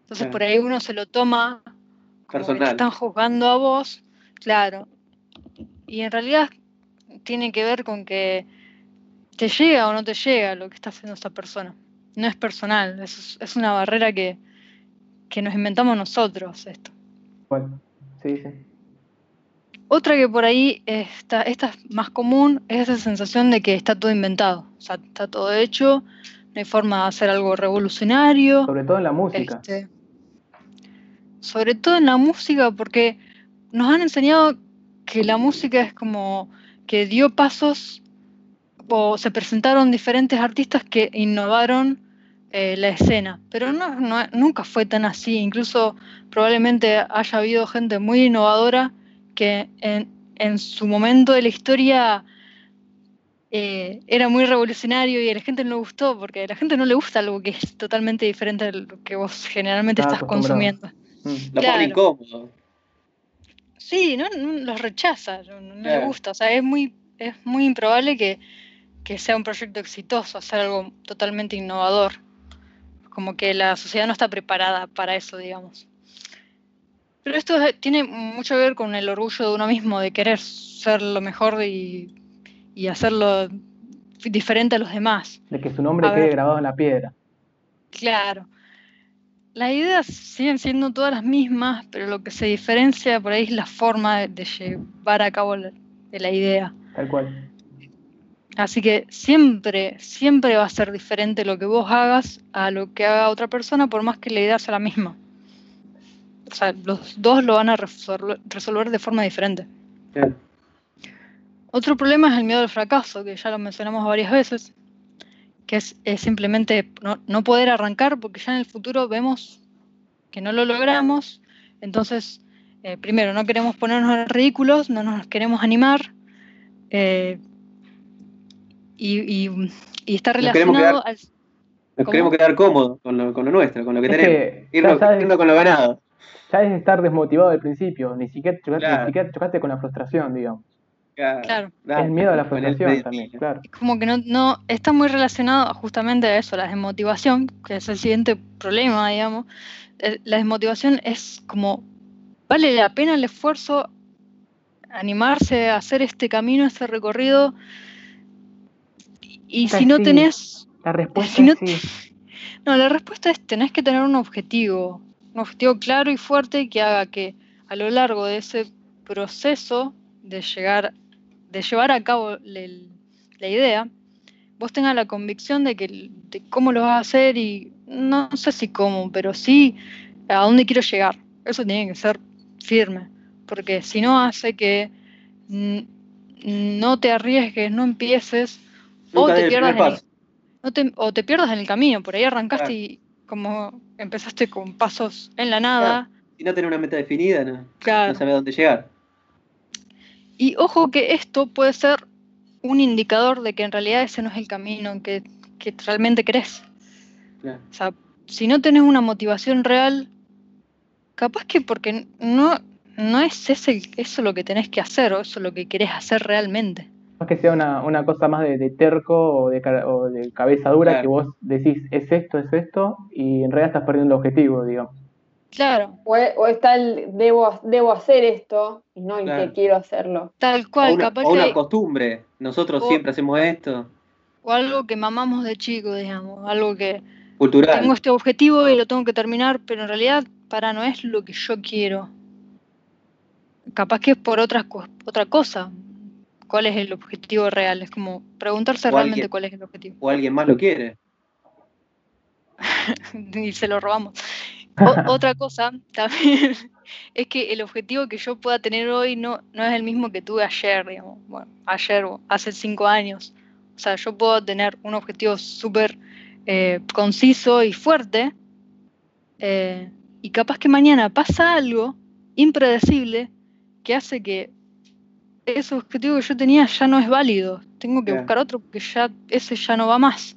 Entonces por ahí uno se lo toma como que están juzgando a vos, claro. Y en realidad tiene que ver con que te llega o no te llega lo que está haciendo esa persona. No es personal, es, es una barrera que, nos inventamos nosotros esto. Bueno, sí, sí. Otra que por ahí está, esta es más común, es esa sensación de que está todo inventado. O sea, está todo hecho, no hay forma de hacer algo revolucionario. Sobre todo en la música. Este, sobre todo en la música, porque nos han enseñado que la música es como que dio pasos o se presentaron diferentes artistas que innovaron eh, la escena, pero no, nunca fue tan así, incluso probablemente haya habido gente muy innovadora que en, en su momento de la historia eh, era muy revolucionario y a la gente no le gustó, porque a la gente no le gusta algo que es totalmente diferente de lo que vos generalmente estás consumiendo. Mm. Lo pone incómodo. Sí, no, los rechaza, no, le gusta. O sea, es muy, es muy improbable que, sea un proyecto exitoso, hacer algo totalmente innovador. Como que la sociedad no está preparada para eso, digamos. Pero esto tiene mucho que ver con el orgullo de uno mismo, de querer ser lo mejor y y hacerlo diferente a los demás. De que su nombre quede grabado en la piedra. Claro. Las ideas siguen siendo todas las mismas, pero lo que se diferencia por ahí es la forma de, llevar a cabo la, la idea. Tal cual. Así que siempre, siempre va a ser diferente lo que vos hagas a lo que haga otra persona, por más que la idea sea la misma. O sea, los dos lo van a resolver de forma diferente. Otro problema es el miedo al fracaso, que ya lo mencionamos varias veces, que es, simplemente no, poder arrancar porque ya en el futuro vemos que no lo logramos. Entonces, eh, primero, no queremos ponernos ridículos, no nos queremos animar. Eh, y, está relacionado al... Nos queremos quedar cómodos con lo, nuestro, con lo que tenemos. irnos, con lo ganado. Ya es estar desmotivado al principio, ni siquiera, ni siquiera chocaste con la frustración, digamos. Claro. El miedo a la frustración también, claro. Como que no, no está muy relacionado justamente a eso, la desmotivación, que es el siguiente problema, digamos. La desmotivación es como, vale la pena el esfuerzo, animarse a hacer este camino, este recorrido, y si no tenés... La respuesta no, no, la respuesta es tenés que tener un objetivo, un objetivo claro y fuerte que haga que a lo largo de ese proceso de llegar de llevar a cabo la idea, vos tengas la convicción de, que, cómo lo vas a hacer y no sé si cómo, pero sí a dónde quiero llegar. Eso tiene que ser firme, porque si no hace que no te arriesgues, no empieces, o te, pierdas en el, o te pierdas en el camino. Por ahí arrancaste y como empezaste con pasos en la nada. Si no tenés una meta definida, no, no sabes a dónde llegar. Y ojo que esto puede ser un indicador de que en realidad ese no es el camino que, realmente crees. O sea, si no tenés una motivación real, capaz que porque no, no es ese, eso lo que tenés que hacer o eso lo que querés hacer realmente. Que sea una, cosa más de, terco o de, de cabeza dura que vos decís es esto, es esto y en realidad estás perdiendo el objetivo, digamos. Claro. O, está el debo, debo hacer esto y no el que quiero hacerlo. Tal cual, o una, capaz o una costumbre. Nosotros siempre hacemos esto. O algo que mamamos de chico, digamos. Algo que. Cultural. Tengo este objetivo y lo tengo que terminar, pero en realidad para no es lo que yo quiero. Capaz que es por otra, otra cosa. ¿Cuál es el objetivo real? Es como preguntarse realmente cuál es el objetivo. O alguien más lo quiere. y se lo robamos otra cosa también es que el objetivo que yo pueda tener hoy no, no es el mismo que tuve ayer, digamos. Bueno, ayer o hace cinco años. O sea, yo puedo tener un objetivo súper eh, conciso y fuerte. Eh, y capaz que mañana pasa algo impredecible que hace que ese objetivo que yo tenía ya no es válido. Tengo que buscar otro porque ya ese ya no va más.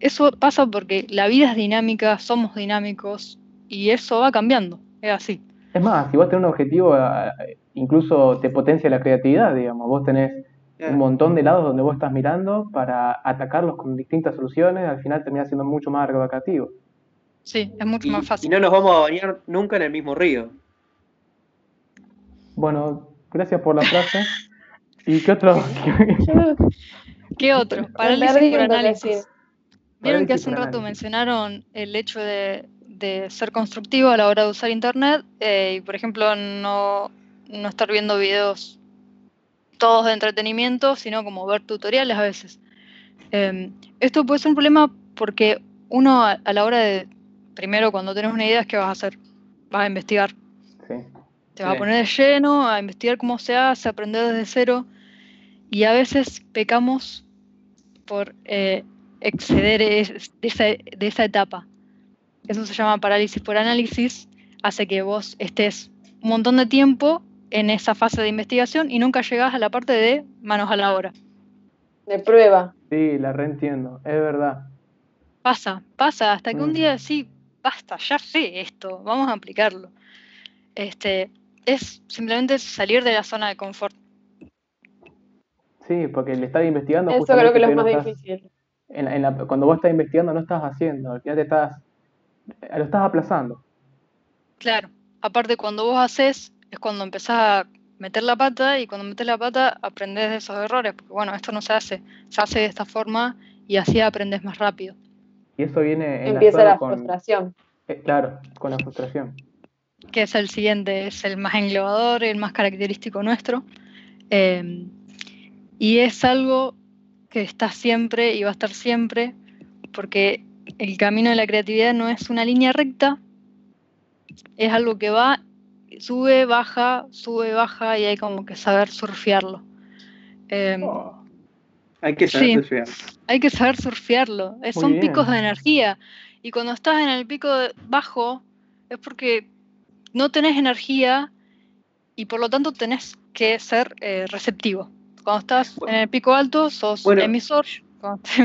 eso pasa porque la vida es dinámica, somos dinámicos y eso va cambiando, es así. Es más, si vos tenés un objetivo, eh, incluso te potencia la creatividad, digamos. Vos tenés un montón de lados donde vos estás mirando para atacarlos con distintas soluciones, al final termina siendo mucho más abarcativo. Sí, es mucho más fácil. Y no nos vamos a bañar nunca en el mismo río. Bueno, gracias por la frase. ¿Y qué otro? ¿Qué otro? Parálisis por análisis. Vieron que hace un rato mencionaron el hecho de, ser constructivo a la hora de usar Internet eh, y, por ejemplo, no, no estar viendo videos todos de entretenimiento, sino como ver tutoriales a veces. Em, esto puede ser un problema porque uno a, la hora de, primero cuando tienes una idea, ¿qué vas a hacer? Vas a investigar. Te vas a poner de lleno, a investigar cómo se hace, a aprender desde cero. Y a veces pecamos por eh, exceder de, esa, de esa etapa. Eso se llama parálisis por análisis, hace que vos estés un montón de tiempo en esa fase de investigación y nunca llegás a la parte de manos a la obra. De prueba. Sí, la reentiendo, es verdad. Pasa, pasa, hasta que un día sí, basta, ya sé esto, vamos a aplicarlo. Este, es simplemente salir de la zona de confort. Sí, porque el estar investigando. Eso creo que es lo más difícil. cuando vos estás investigando no estás haciendo, al final te estás, lo estás aplazando. Claro, aparte cuando vos haces es cuando empezás a meter la pata y cuando metes la pata aprendes de esos errores, porque bueno, esto no se hace, se hace de esta forma y así aprendes más rápido. Y eso viene... Empieza la frustración. Eh, claro, con la frustración. Que es el siguiente, es el más englobador, el más característico nuestro. Eh, y es algo que está siempre y va a estar siempre, porque el camino de la creatividad no es una línea recta, es algo que va sube, baja, sube, baja y hay como que saber surfearlo. Em, oh. Hay que saber surfearlo. Hay que saber surfearlo. son picos de energía. Y cuando estás en el pico bajo es porque no tenés energía y por lo tanto tenés que ser eh, receptivo. Cuando estás en el pico alto sos emisor.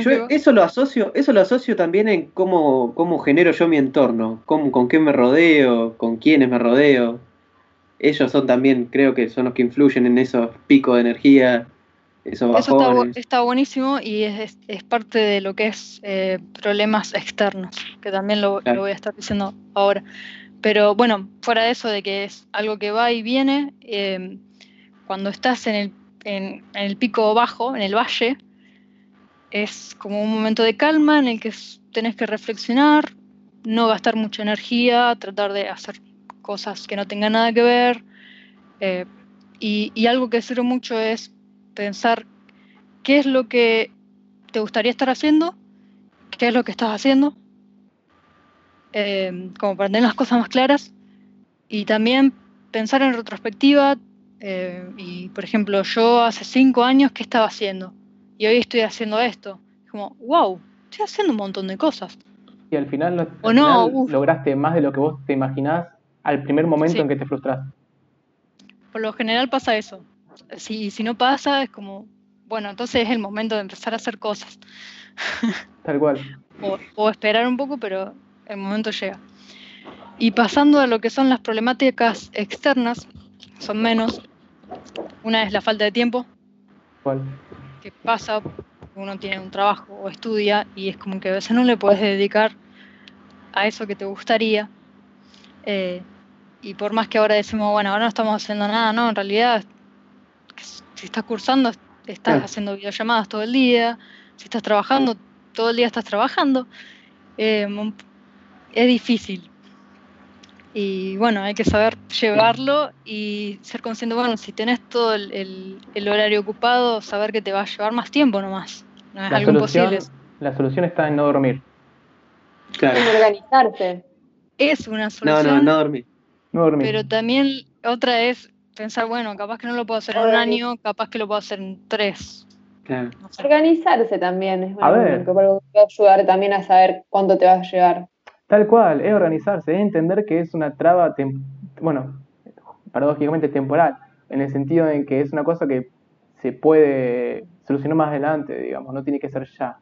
Yo eso lo asocio, eso lo asocio también en cómo, cómo genero yo mi entorno, cómo, con qué me rodeo, con quiénes me rodeo ellos son también, creo que son los que influyen en esos picos de energía, esos bajones. Eso está, buenísimo y es, parte de lo que es eh, problemas externos, que también lo, voy a estar diciendo ahora. Pero bueno, fuera de eso de que es algo que va y viene, eh, cuando estás en el, en, el pico bajo, en el valle, es como un momento de calma en el que tenés que reflexionar, no gastar mucha energía, tratar de hacer cosas que no tengan nada que ver. Eh, y, algo que sirve mucho es pensar qué es lo que te gustaría estar haciendo, qué es lo que estás haciendo, eh, como para tener las cosas más claras. Y también pensar en retrospectiva. Eh, y por ejemplo, yo hace cinco años, ¿qué estaba haciendo? Y hoy estoy haciendo esto. Como, wow, estoy haciendo un montón de cosas. Y al final, o no, lograste más de lo que vos te imaginás al primer momento en que te frustras. Por lo general pasa eso. Si, si no pasa, es como, bueno, entonces es el momento de empezar a hacer cosas. Tal cual. o, esperar un poco, pero el momento llega. Y pasando a lo que son las problemáticas externas, son menos. Una es la falta de tiempo. ¿Cuál? Que pasa, uno tiene un trabajo o estudia y es como que a veces no le puedes dedicar a eso que te gustaría. Eh, y por más que ahora decimos, bueno, ahora no estamos haciendo nada, no, en realidad, si estás cursando, estás haciendo videollamadas todo el día, si estás trabajando, todo el día estás trabajando, eh, es difícil. Y bueno, hay que saber llevarlo y ser consciente, bueno, si tenés todo el, horario ocupado, saber que te va a llevar más tiempo nomás. No es algo imposible. La solución está en no dormir. Claro. En organizarse. Es una solución. No, no, no dormir. Pero también otra es pensar, bueno, capaz que no lo puedo hacer en un año, capaz que lo puedo hacer en tres. Organizarse también es algo que puede ayudar también a saber cuánto te vas a llevar. Tal cual, es organizarse, es entender que es una traba, bueno, paradójicamente temporal, en el sentido en que es una cosa que se puede solucionar más adelante, digamos, no tiene que ser ya.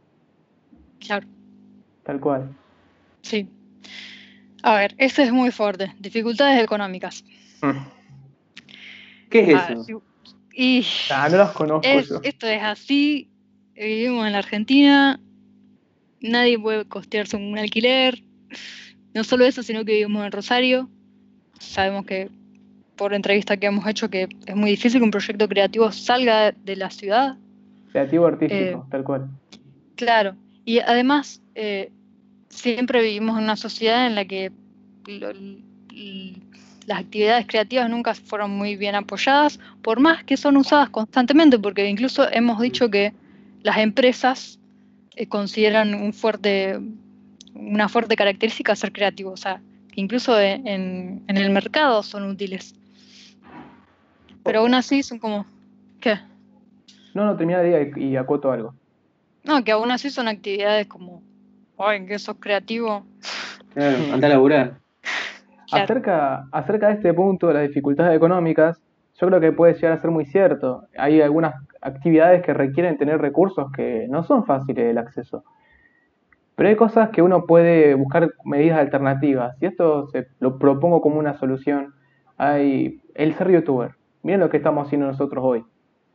Claro. Tal cual. Sí. A ver, este es muy fuerte. Dificultades económicas. Mm. ¿Qué es Ah, eso? Y Ah, no los conozco es- yo. esto es así. Vivimos en la Argentina. Nadie puede costearse un alquiler. No solo eso, sino que vivimos en Rosario. Sabemos que por entrevista que hemos hecho que es muy difícil que un proyecto creativo salga de la ciudad. Creativo artístico, Eh, tal cual. Claro, y además eh, siempre vivimos en una sociedad en la que lo- las actividades creativas nunca fueron muy bien apoyadas, por más que son usadas constantemente, porque incluso hemos dicho que las empresas eh, consideran un fuerte, una fuerte característica ser creativo, o sea, que incluso en, en- en el mercado son útiles. Pero aún así son como, ¿qué? No, no, termina de día y, y acoto algo. No, que aún así son actividades como, ay, que sos creativo. Claro, anda a laburar. Claro. Acerca, acerca de este punto de las dificultades económicas, yo creo que puede llegar a ser muy cierto. Hay algunas actividades que requieren tener recursos que no son fáciles el acceso. Pero hay cosas que uno puede buscar medidas alternativas. Y esto se, lo propongo como una solución. Hay el ser youtuber. Miren lo que estamos haciendo nosotros hoy.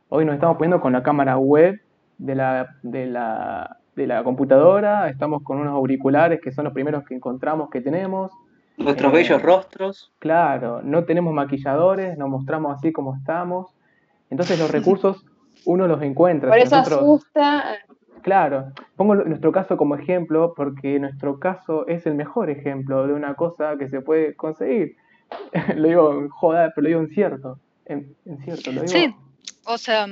Hoy nos estamos poniendo con la cámara web de la, de la, de la computadora. Estamos con unos auriculares que son los primeros que encontramos que tenemos. Nuestros Eh, bellos rostros. Claro, no tenemos maquilladores, nos mostramos así como estamos. Entonces los recursos uno los encuentra. Por eso nosotros- asusta. Claro, pongo nuestro caso como ejemplo porque nuestro caso es el mejor ejemplo de una cosa que se puede conseguir. lo digo en joda, pero lo digo en cierto. En, en cierto, lo digo Sí, o sea,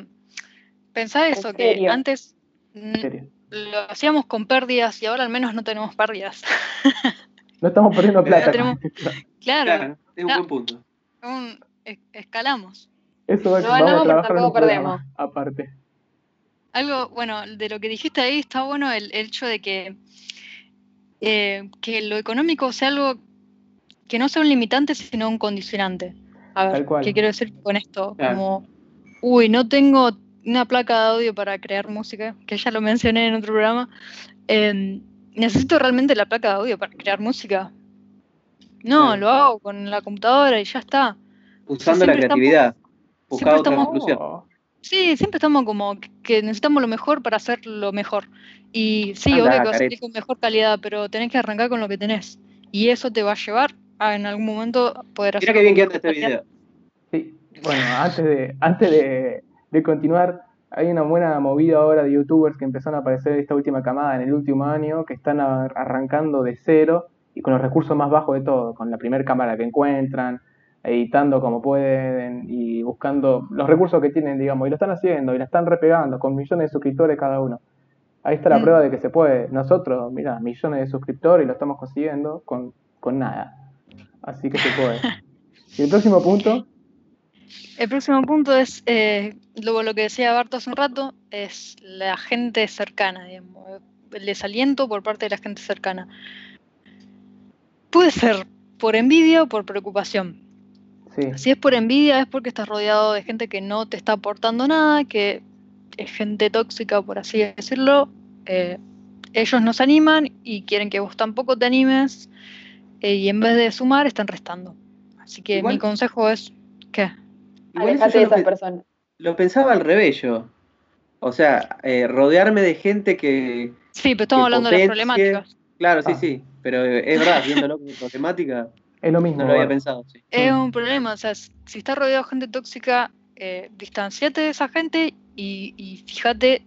pensá eso, que antes lo hacíamos con pérdidas y ahora al menos no tenemos pérdidas. No estamos perdiendo plata. tenemos-. Claro, Claro, es un No. buen punto. un- es- escalamos. Eso va, No vamos ganamos, a pero trabajar en un tampoco programa aparte. Algo, bueno, de lo que dijiste ahí está bueno el, el hecho de que, eh, que lo económico sea algo que no sea un limitante, sino un condicionante. A ver. ¿qué quiero decir con esto? Claro. Como, uy, no tengo una placa de audio para crear música, que ya lo mencioné en otro programa. Eh, ¿Necesito realmente la placa de audio para crear música? No, Claro. lo hago con la computadora y ya está. Usando la creatividad. Buscar siempre otra estamos- solución. Oh, Sí, siempre estamos como que necesitamos lo mejor para hacer lo mejor. Y sí, Andá, obvio que va a salir con mejor calidad, pero tenés que arrancar con lo que tenés. Y eso te va a llevar a en algún momento poder Mira hacerlo qué bien que este calidad. video. Sí, bueno, antes de, antes de, de continuar, hay una buena movida ahora de youtubers que empezaron a aparecer esta última camada en el último año, que están arrancando de cero y con los recursos más bajos de todo, con la primera cámara que encuentran, editando como pueden y buscando los recursos que tienen, digamos, y lo están haciendo y la están repegando con millones de suscriptores cada uno. Ahí está la Mm. prueba de que se puede. Nosotros, mira, millones de suscriptores y lo estamos consiguiendo con, con nada. Así que se puede. Y el próximo punto, El próximo punto es, eh, luego lo que decía Barto hace un rato, es la gente cercana, digamos, el desaliento por parte de la gente cercana. Puede ser por envidia o por preocupación. Sí. Si es por envidia es porque estás rodeado de gente que no te está aportando nada, que es gente tóxica, por así decirlo. Eh, ellos nos animan y quieren que vos tampoco te animes eh, y en vez de sumar están restando. Así que Igual- mi consejo es que Alejate de lo, esas pe- personas. lo pensaba al revés yo. O sea, eh, rodearme de gente que, sí, pero estamos Que hablando de las problemáticas. Claro, sí, Ah. sí, pero es verdad, viéndolo como problemática, Es lo mismo. no lo había pensado, sí. Es un problema, o sea, si estás rodeado de gente tóxica, eh, distanciate de esa gente y, y fíjate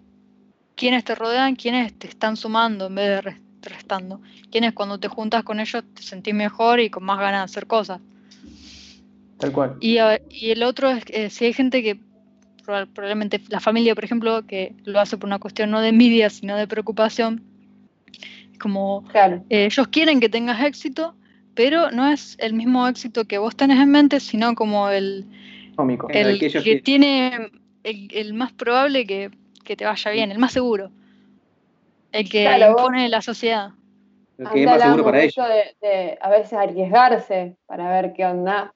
quiénes te rodean, quiénes te están sumando en vez de res- restando. Quiénes cuando te juntas con ellos te sentís mejor y con más ganas de hacer cosas. Tal cual. Y, a- y el otro es que si hay gente que, proba- probablemente la familia, por ejemplo, que lo hace por una cuestión no de envidia, sino de preocupación, es como Claro. eh, ellos quieren que tengas éxito, pero no es el mismo éxito que vos tenés en mente, sino como el, el que que tiene el, el más probable que, que te vaya bien, el más seguro. El que Claro, vos- impone la sociedad. Lo que es más seguro hablábamos para ellos. mucho de, de a veces arriesgarse para ver qué onda.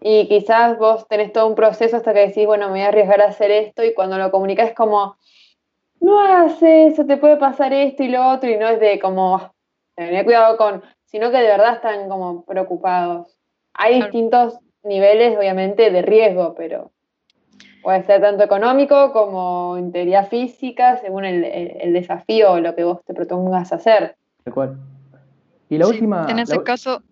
Y quizás vos tenés todo un proceso hasta que decís, bueno, me voy a arriesgar a hacer esto y cuando lo comunicás es como, no hagas eso, te puede pasar esto y lo otro, y no es de como, "Ah, tener cuidado con, sino que de verdad están como preocupados. Hay Claro. distintos niveles, obviamente, de riesgo, pero puede ser tanto económico como integridad física, según el, el- el desafío o lo que vos te propongas hacer. Tal cual. Y la Sí, última. En ese caso,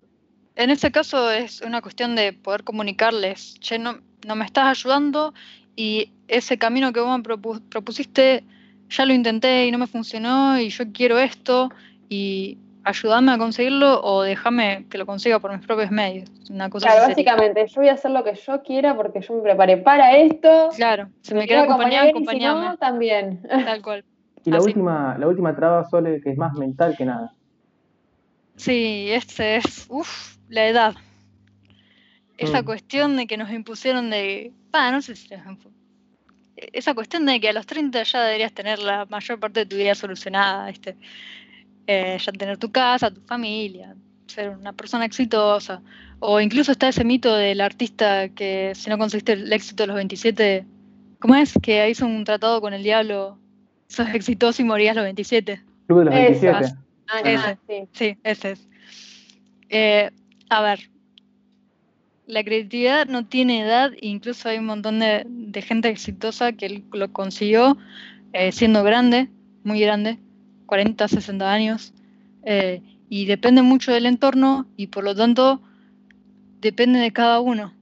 en ese caso es una cuestión de poder comunicarles, che, no, no me estás ayudando y ese camino que vos me propu- propusiste ya lo intenté y no me funcionó y yo quiero esto y ayúdame a conseguirlo o déjame que lo consiga por mis propios medios. Una cosa Claro, básicamente, yo voy a hacer lo que yo quiera porque yo me preparé para esto. Claro, si me quiero querés acompañar, si no, también. tal cual. y la así. última, la última traba, Sole, que es más mental que nada. Sí, este es, uff, la edad. Esa Mm. cuestión de que nos impusieron de, pa, no sé si e- esa cuestión de que a los 30 ya deberías tener la mayor parte de tu vida solucionada, este, eh, ya tener tu casa, tu familia, ser una persona exitosa, o incluso está ese mito del artista que si no conseguiste el éxito a los 27, ¿cómo es? Que hizo un tratado con el diablo, sos exitoso y morías a los 27. Club de los Esas. 27. Ah, Ese. sí. Sí, ese es. Eh, a ver, la creatividad no tiene edad, incluso hay un montón de, de gente exitosa que lo consiguió eh, siendo grande, muy grande, 40, 60 años, eh, y depende mucho del entorno y por lo tanto depende de cada uno.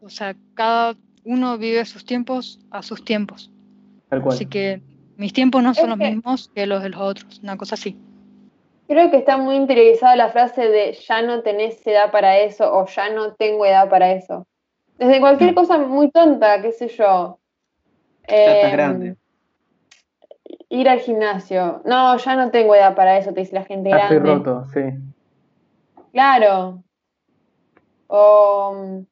O sea, cada uno vive sus tiempos a sus tiempos. Tal cual. Así que mis tiempos no son Es los que- mismos que los de los otros, una cosa así. Creo que está muy interiorizada la frase de ya no tenés edad para eso o ya no tengo edad para eso. Desde cualquier Mm. cosa muy tonta, qué sé yo. Ya estás Em, grande. Ir al gimnasio. No, ya no tengo edad para eso, te dice la gente Ya estoy grande. roto, sí. Claro. O,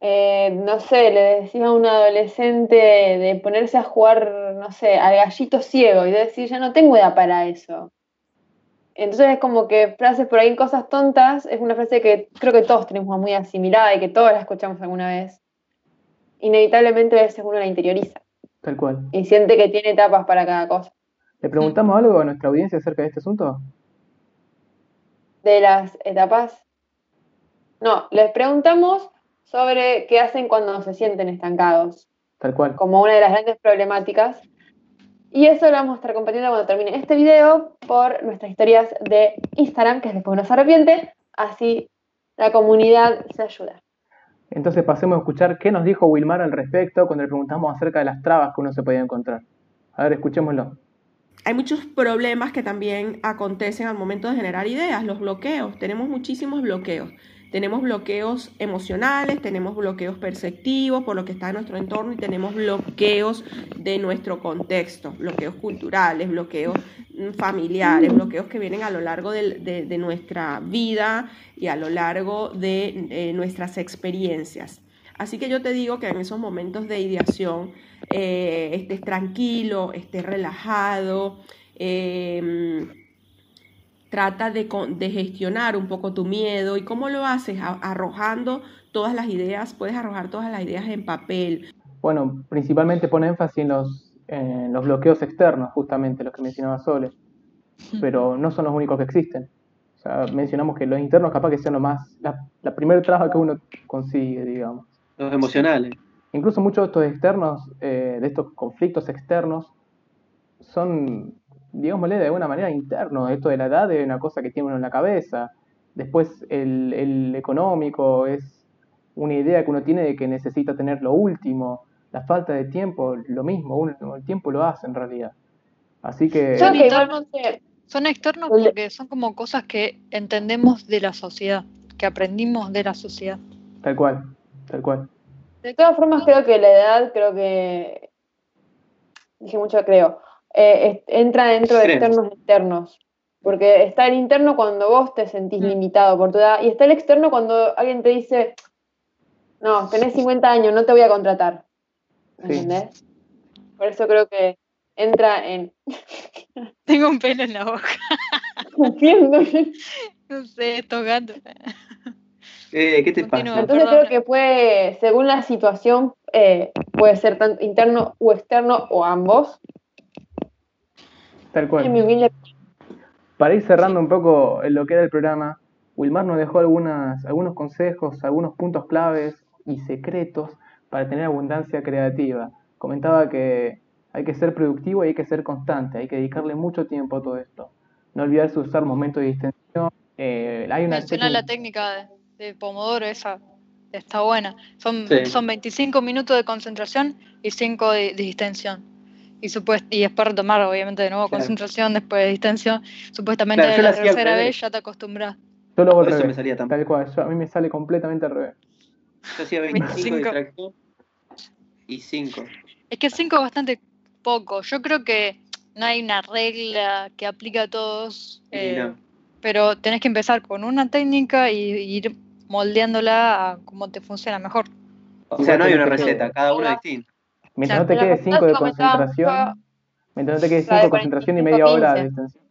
eh, no sé, le decís a un adolescente de ponerse a jugar, no sé, al gallito ciego y de decir, ya no tengo edad para eso. Entonces es como que frases por ahí, cosas tontas, es una frase que creo que todos tenemos muy asimilada y que todos la escuchamos alguna vez. Inevitablemente a veces uno la interioriza Tal cual. y siente que tiene etapas para cada cosa. ¿Le preguntamos algo a nuestra audiencia acerca de este asunto? de las etapas. No, les preguntamos sobre qué hacen cuando se sienten estancados, Tal cual. como una de las grandes problemáticas. Y eso lo vamos a estar compartiendo cuando termine este video por nuestras historias de Instagram, que es después no se arrepiente, así la comunidad se ayuda. Entonces pasemos a escuchar qué nos dijo Wilmar al respecto cuando le preguntamos acerca de las trabas que uno se podía encontrar. A ver, escuchémoslo. Hay muchos problemas que también acontecen al momento de generar ideas, los bloqueos. Tenemos muchísimos bloqueos. Tenemos bloqueos emocionales, tenemos bloqueos perceptivos por lo que está en nuestro entorno y tenemos bloqueos de nuestro contexto, bloqueos culturales, bloqueos familiares, bloqueos que vienen a lo largo de, nuestra vida y a lo largo de eh, nuestras experiencias. Así que yo te digo que en esos momentos de ideación eh, estés tranquilo, estés relajado, eh, trata de, de gestionar un poco tu miedo y cómo lo haces arrojando todas las ideas, puedes arrojar todas las ideas en papel. Bueno, principalmente pone énfasis en los, en los bloqueos externos, justamente los que mencionaba Sole, pero no son los únicos que existen. O sea, mencionamos que los internos capaz que sean lo más, la, la primera traba que uno consigue, digamos. Los emocionales. Incluso muchos de estos externos, eh, de estos conflictos externos, son, digámosle, de alguna manera internos. Esto de la edad es una cosa que tiene uno en la cabeza. Después el, el económico es una idea que uno tiene de que necesita tener lo último. La falta de tiempo, lo mismo, uno, el tiempo lo hace en realidad. Así que, Evitar- igualmente, Son externos El- porque son como cosas que entendemos de la sociedad, que aprendimos de la sociedad. tal cual, tal cual. de todas formas creo que la edad, creo que, dije mucho creo, eh, es- entra dentro de externos externos. Porque está el interno cuando vos te sentís Mm. limitado por tu edad y está el externo cuando alguien te dice, no, tenés 50 años, no te voy a contratar. ¿Me Sí. ¿Entendés? Por eso creo que entra en... Tengo un pelo en la boca, Entiendo. no sé, gatos. Eh, ¿Qué te Continúa. pasa? Entonces creo que puede, según la situación, eh, puede ser tanto interno u externo o ambos. Tal cual. Humilde Para ir cerrando un poco lo que era el programa, Wilmar nos dejó algunas, algunos consejos, algunos puntos claves y secretos para tener abundancia creativa. Comentaba que hay que ser productivo y hay que ser constante, hay que dedicarle mucho tiempo a todo esto. No olvidarse de usar momentos de distensión. Eh, hay una Menciona la técnica de, de Pomodoro, esa está buena. Son, Sí. son 25 minutos de concentración y 5 de, de distensión. Y, supuest- y después retomar, obviamente, de nuevo Claro. concentración, después de distensión. Supuestamente Claro, la tercera vez ya te acostumbras. Yo lo hago al Por eso me salía tan tal cual. Yo- a mí me sale completamente al revés. Yo hacía 25 25. Y 5. Es que 5 es bastante poco. Yo creo que no hay una regla que aplique a todos. Eh, no. Pero tenés que empezar con una técnica y ir moldeándola a cómo te funciona mejor. O sea, no hay una receta, cada uno es distinto. Mientras no te en la quede facultad 5 de concentración, mientras no te quede la de 5 de concentración y media hora de 45-15. distensión.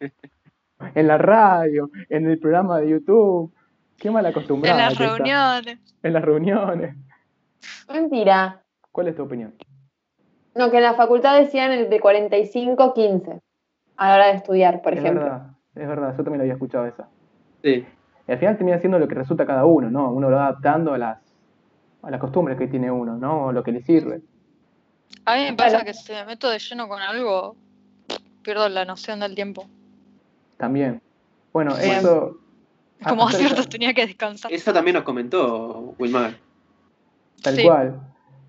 En la radio, en el programa de YouTube. Qué mal En acostumbrada. las que está. reuniones. En las reuniones. Mentira. ¿Cuál es tu opinión? No, que en la facultad decían el de 45-15 a la hora de estudiar, por es ejemplo. verdad, es verdad, yo también había escuchado esa. Sí. Y al final termina siendo lo que resulta cada uno, ¿no? Uno lo va adaptando a las, a las costumbres que tiene uno, ¿no? O lo que le sirve. A mí me pasa Claro. que si me meto de lleno con algo, pierdo la noción del tiempo. También. Bueno, Bien. eso. Es como acerca- cierto, tenía que descansar. Eso también nos comentó Wilmar. Tal Sí. cual.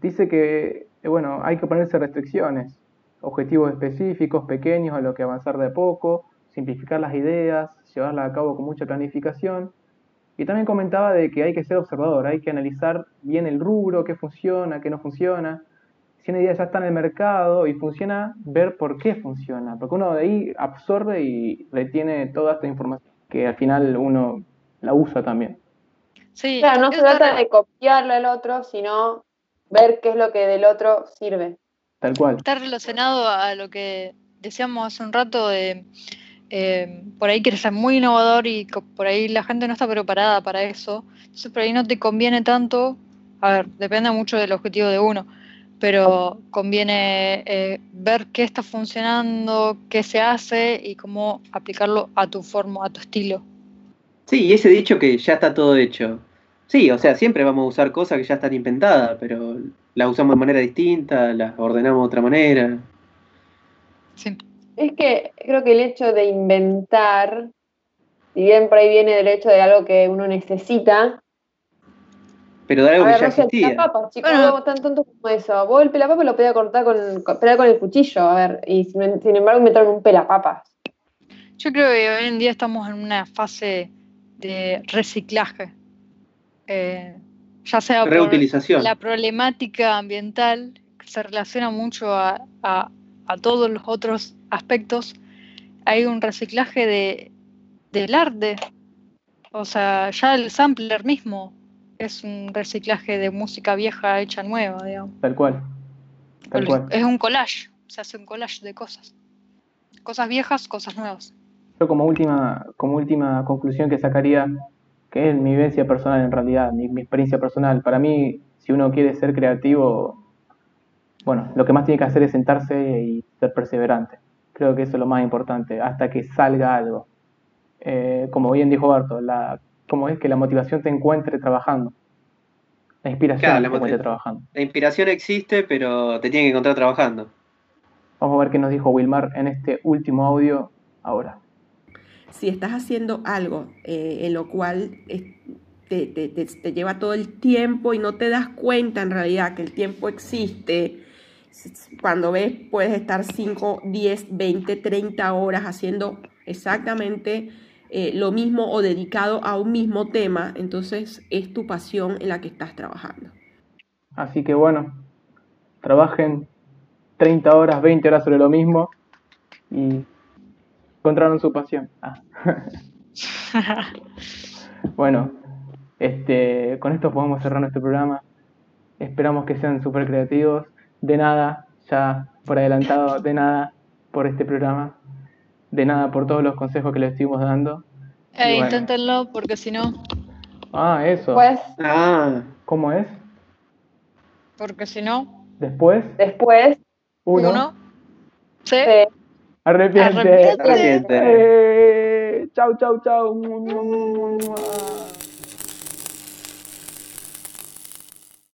Dice que, eh, bueno, hay que ponerse restricciones, objetivos específicos, pequeños, a lo que avanzar de poco, simplificar las ideas, llevarlas a cabo con mucha planificación. Y también comentaba de que hay que ser observador, hay que analizar bien el rubro, qué funciona, qué no funciona. Si una idea ya está en el mercado y funciona, ver por qué funciona. Porque uno de ahí absorbe y retiene toda esta información, que al final uno la usa también. Sí, Claro, no se trata de copiarle al otro, sino ver qué es lo que del otro sirve. Tal cual. está relacionado a lo que decíamos hace un rato de eh, por ahí quieres ser muy innovador y por ahí la gente no está preparada para eso. Entonces por ahí no te conviene tanto, a ver, depende mucho del objetivo de uno, pero conviene eh, ver qué está funcionando, qué se hace y cómo aplicarlo a tu forma, a tu estilo. Sí, y ese dicho que ya está todo hecho. Sí, o sea, siempre vamos a usar cosas que ya están inventadas, pero las usamos de manera distinta, las ordenamos de otra manera. Sí. Es que creo que el hecho de inventar, si bien por ahí viene del hecho de algo que uno necesita, Pero de a algo que ver, ya no existía. pelapapa, chicos, Bueno. tan tonto como eso. Vos el pelapapa lo podías cortar con, con, pelar con el cuchillo, a ver, y sin, sin embargo inventaron un pelapapas. Yo creo que hoy en día estamos en una fase de reciclaje. Eh, ya sea por Reutilización. la problemática ambiental que se relaciona mucho a, a- a todos los otros aspectos, hay un reciclaje de, del arte. O sea, ya el sampler mismo es un reciclaje de música vieja hecha nueva, digamos. Tal cual. Tal El- cual. Es un collage, se hace un collage de cosas. Cosas viejas, cosas nuevas. Yo como última, como última conclusión que sacaría, que es mi vivencia personal en realidad, mi, mi experiencia personal. Para mí, si uno quiere ser creativo, bueno, lo que más tiene que hacer es sentarse y ser perseverante. Creo que eso es lo más importante, hasta que salga algo. Eh, como bien dijo Barto, la, como es que la motivación te encuentre trabajando. La inspiración Claro, la te encuentre trabajando. La inspiración existe, pero te tiene que encontrar trabajando. Vamos a ver qué nos dijo Wilmar en este último audio ahora. Si estás haciendo algo eh, en lo cual te, lleva todo el tiempo y no te das cuenta en realidad que el tiempo existe, cuando ves puedes estar 5, 10, 20, 30 horas haciendo exactamente eh, lo mismo o dedicado a un mismo tema, entonces es tu pasión en la que estás trabajando. Así que bueno, trabajen 30 horas, 20 horas sobre lo mismo y encontraron su pasión. Ah. bueno, este, con esto podemos cerrar nuestro programa. Esperamos que sean súper creativos. De nada, ya por adelantado, de nada por este programa. De nada por todos los consejos que les estuvimos dando. Eh, bueno. Inténtenlo porque si no, Ah, eso. Pues Ah, ¿Cómo es? porque si no, Después, después, uno. uno, Se Arrepiente. Arrepiente. Arrepiente. Eh, chau, chau, chau.